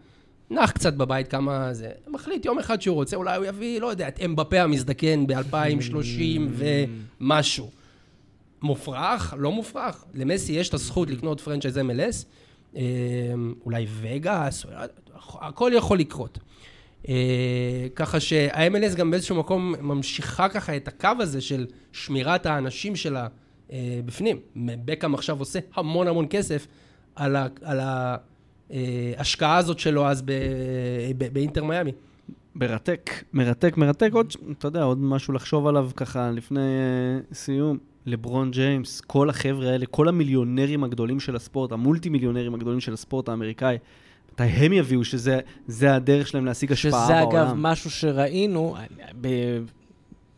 נח קצת בבית כמה זה, מחליט יום אחד שהוא רוצה, אולי הוא יביא, לא יודע, את אמבפה המזדקן ב-2030 ומשהו. מופרך? לא מופרך. למסי יש את הזכות לקנות פרנצ'ייז MLS, אה, אולי וגאס, הכל יכול לקרות. אה, ככה שה-MLS גם באיזשהו מקום ממשיכה ככה את הקו הזה של שמירת האנשים שלה אה, בפנים. בקאם עכשיו עושה המון המון כסף על ה- על ההשקעה הזאת שלו אז ב- ב- באינטר מיאמי. מרתק, מרתק, מרתק. עוד, אתה יודע, עוד משהו לחשוב עליו ככה לפני uh, סיום. לברון ג'יימס, כל החבר'ה האלה, כל המיליונרים הגדולים של הספורט, המולטי מיליונרים הגדולים של הספורט האמריקאי, מתי הם יביאו שזה זה הדרך שלהם להשיג השפעה שזה בעולם? אגב משהו שראינו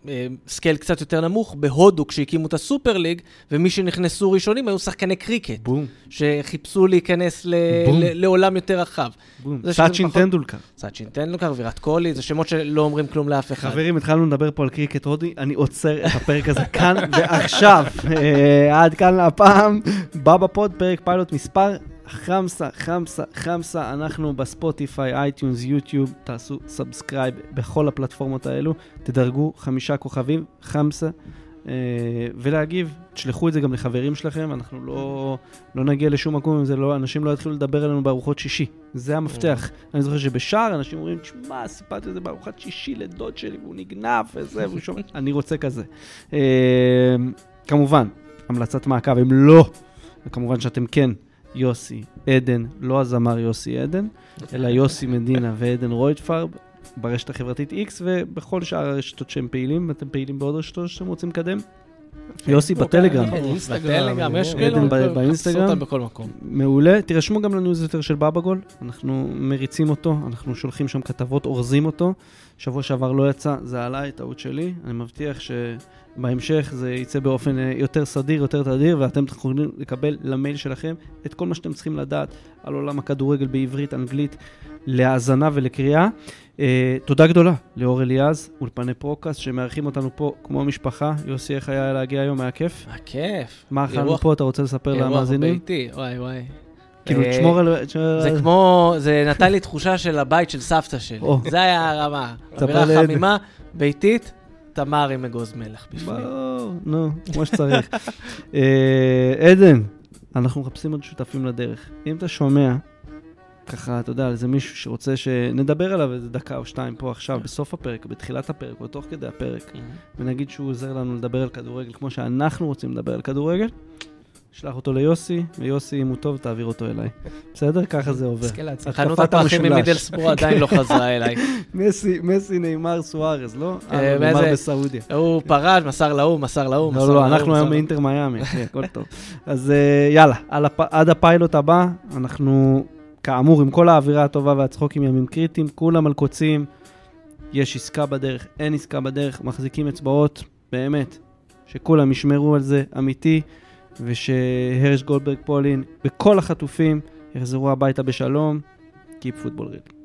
ב scale קצת יותר נמוך, בהודו כשהקימו את הסופר ליג, ומי שנכנסו ראשונים היו שחקני קריקט, בום, שחיפשו להיכנס ל-. ל- לעולם יותר רחב. בום. סאצ'ין פחות- טנדולקר. סאצ'ין טנדולקר, ויראת קולי, זה שמות שלא אומרים כלום לאף אחד. חברים, התחלנו לדבר פה על קריקט הודי, אני עוצר את הפרק הזה כאן ועכשיו. אה, עד כאן הפעם, באבא-פוד, פרק פיילוט מספר חמסה, חמסה, חמסה, אנחנו בספוטיפיי, אייטיונס, יוטיוב, תעשו subscribe בכל הפלטפורמות האלו, תדרגו חמישה כוכבים, חמסה, אה, ולהגיב, תשלחו את זה גם לחברים שלכם, אנחנו לא, לא נגיע לשום מקום אם זה לא, אנשים לא יתחילו לדבר אלינו בארוחות שישי, זה המפתח. אני זוכר שבשער אנשים אומרים, תשמע, סיפרתי את זה בארוחת שישי לדוד שלי והוא נגנב וזה, והוא שומע, אני רוצה כזה. אה, כמובן, המלצת מעקב, אם לא, וכמובן שאתם כן, יוסי עדן, לא הזמר יוסי עדן, אלא יוסי מדינה ועדן רויטפרב, ברשת החברתית X ובכל שאר הרשתות שהם פעילים, אתם פעילים בעוד רשתות שאתם רוצים לקדם? יוסי בטלגרם. בטלגרם, יש כן. כאילו, עדן ב- חפשו באינסטגרם. אותם בכל מקום. מעולה, תירשמו גם לניוזלטר של בבא-גול, אנחנו מריצים אותו, אנחנו שולחים שם כתבות, אורזים אותו. שבוע שעבר לא יצא, זה עליי, טעות שלי. אני מבטיח שבהמשך זה יצא באופן אה, יותר סדיר, יותר תדיר, ואתם יכולים לקבל למייל שלכם את כל מה שאתם צריכים לדעת על עולם הכדורגל בעברית, אנגלית, להאזנה ולקריאה. אה, תודה גדולה לאור אליעז, אולפני פרוקאסט, שמארחים אותנו פה כמו משפחה. יוסי, איך היה להגיע היום? היה כיף? מה כיף. מה אכלנו אירוח- פה? אתה רוצה לספר אירוח למאזינים? ביתי, וואי וואי. כאילו, אה, תשמור על... זה כמו, זה נתן לי תחושה של הבית של סבתא שלי. זה היה הרמה. אווירה. חמימה, ביתית, תמר עם אגוז מלח בפנים. ברור, נו, כמו שצריך. אה, עדן, אנחנו מחפשים עוד שותפים לדרך. אם אתה שומע, ככה, אתה יודע, על איזה מישהו שרוצה שנדבר עליו איזה דקה או שתיים פה עכשיו, בסוף הפרק, בתחילת הפרק, או תוך כדי הפרק, ונגיד שהוא עוזר לנו לדבר על כדורגל כמו שאנחנו רוצים לדבר על כדורגל, שלח אותו ליוסי, ויוסי, אם הוא טוב, תעביר אותו אליי. בסדר? ככה זה עובר. חנות התקפת הפרחים המשולש. ממידלסבורו עדיין לא חזרה אליי. מסי, מסי, נאמר, סוארז, לא? אה, אה, נאמר בסעודיה. הוא פרש, מסר להוא, מסר להוא, מסר לא, להוא. לא, אנחנו היום. באינטר מיאמי, אחי, הכל טוב. אז אה, יאללה, עד הפיילוט הבא, אנחנו, כאמור, עם כל האווירה הטובה והצחוקים ימים קריטיים, כולם על קוצים, יש עסקה בדרך, אין עסקה בדרך, מחזיקים אצבעות, באמת, שכולם ישמרו על זה, אמיתי, ושהרש גולדברג פולין וכל החטופים יחזרו הביתה בשלום, Keep football real.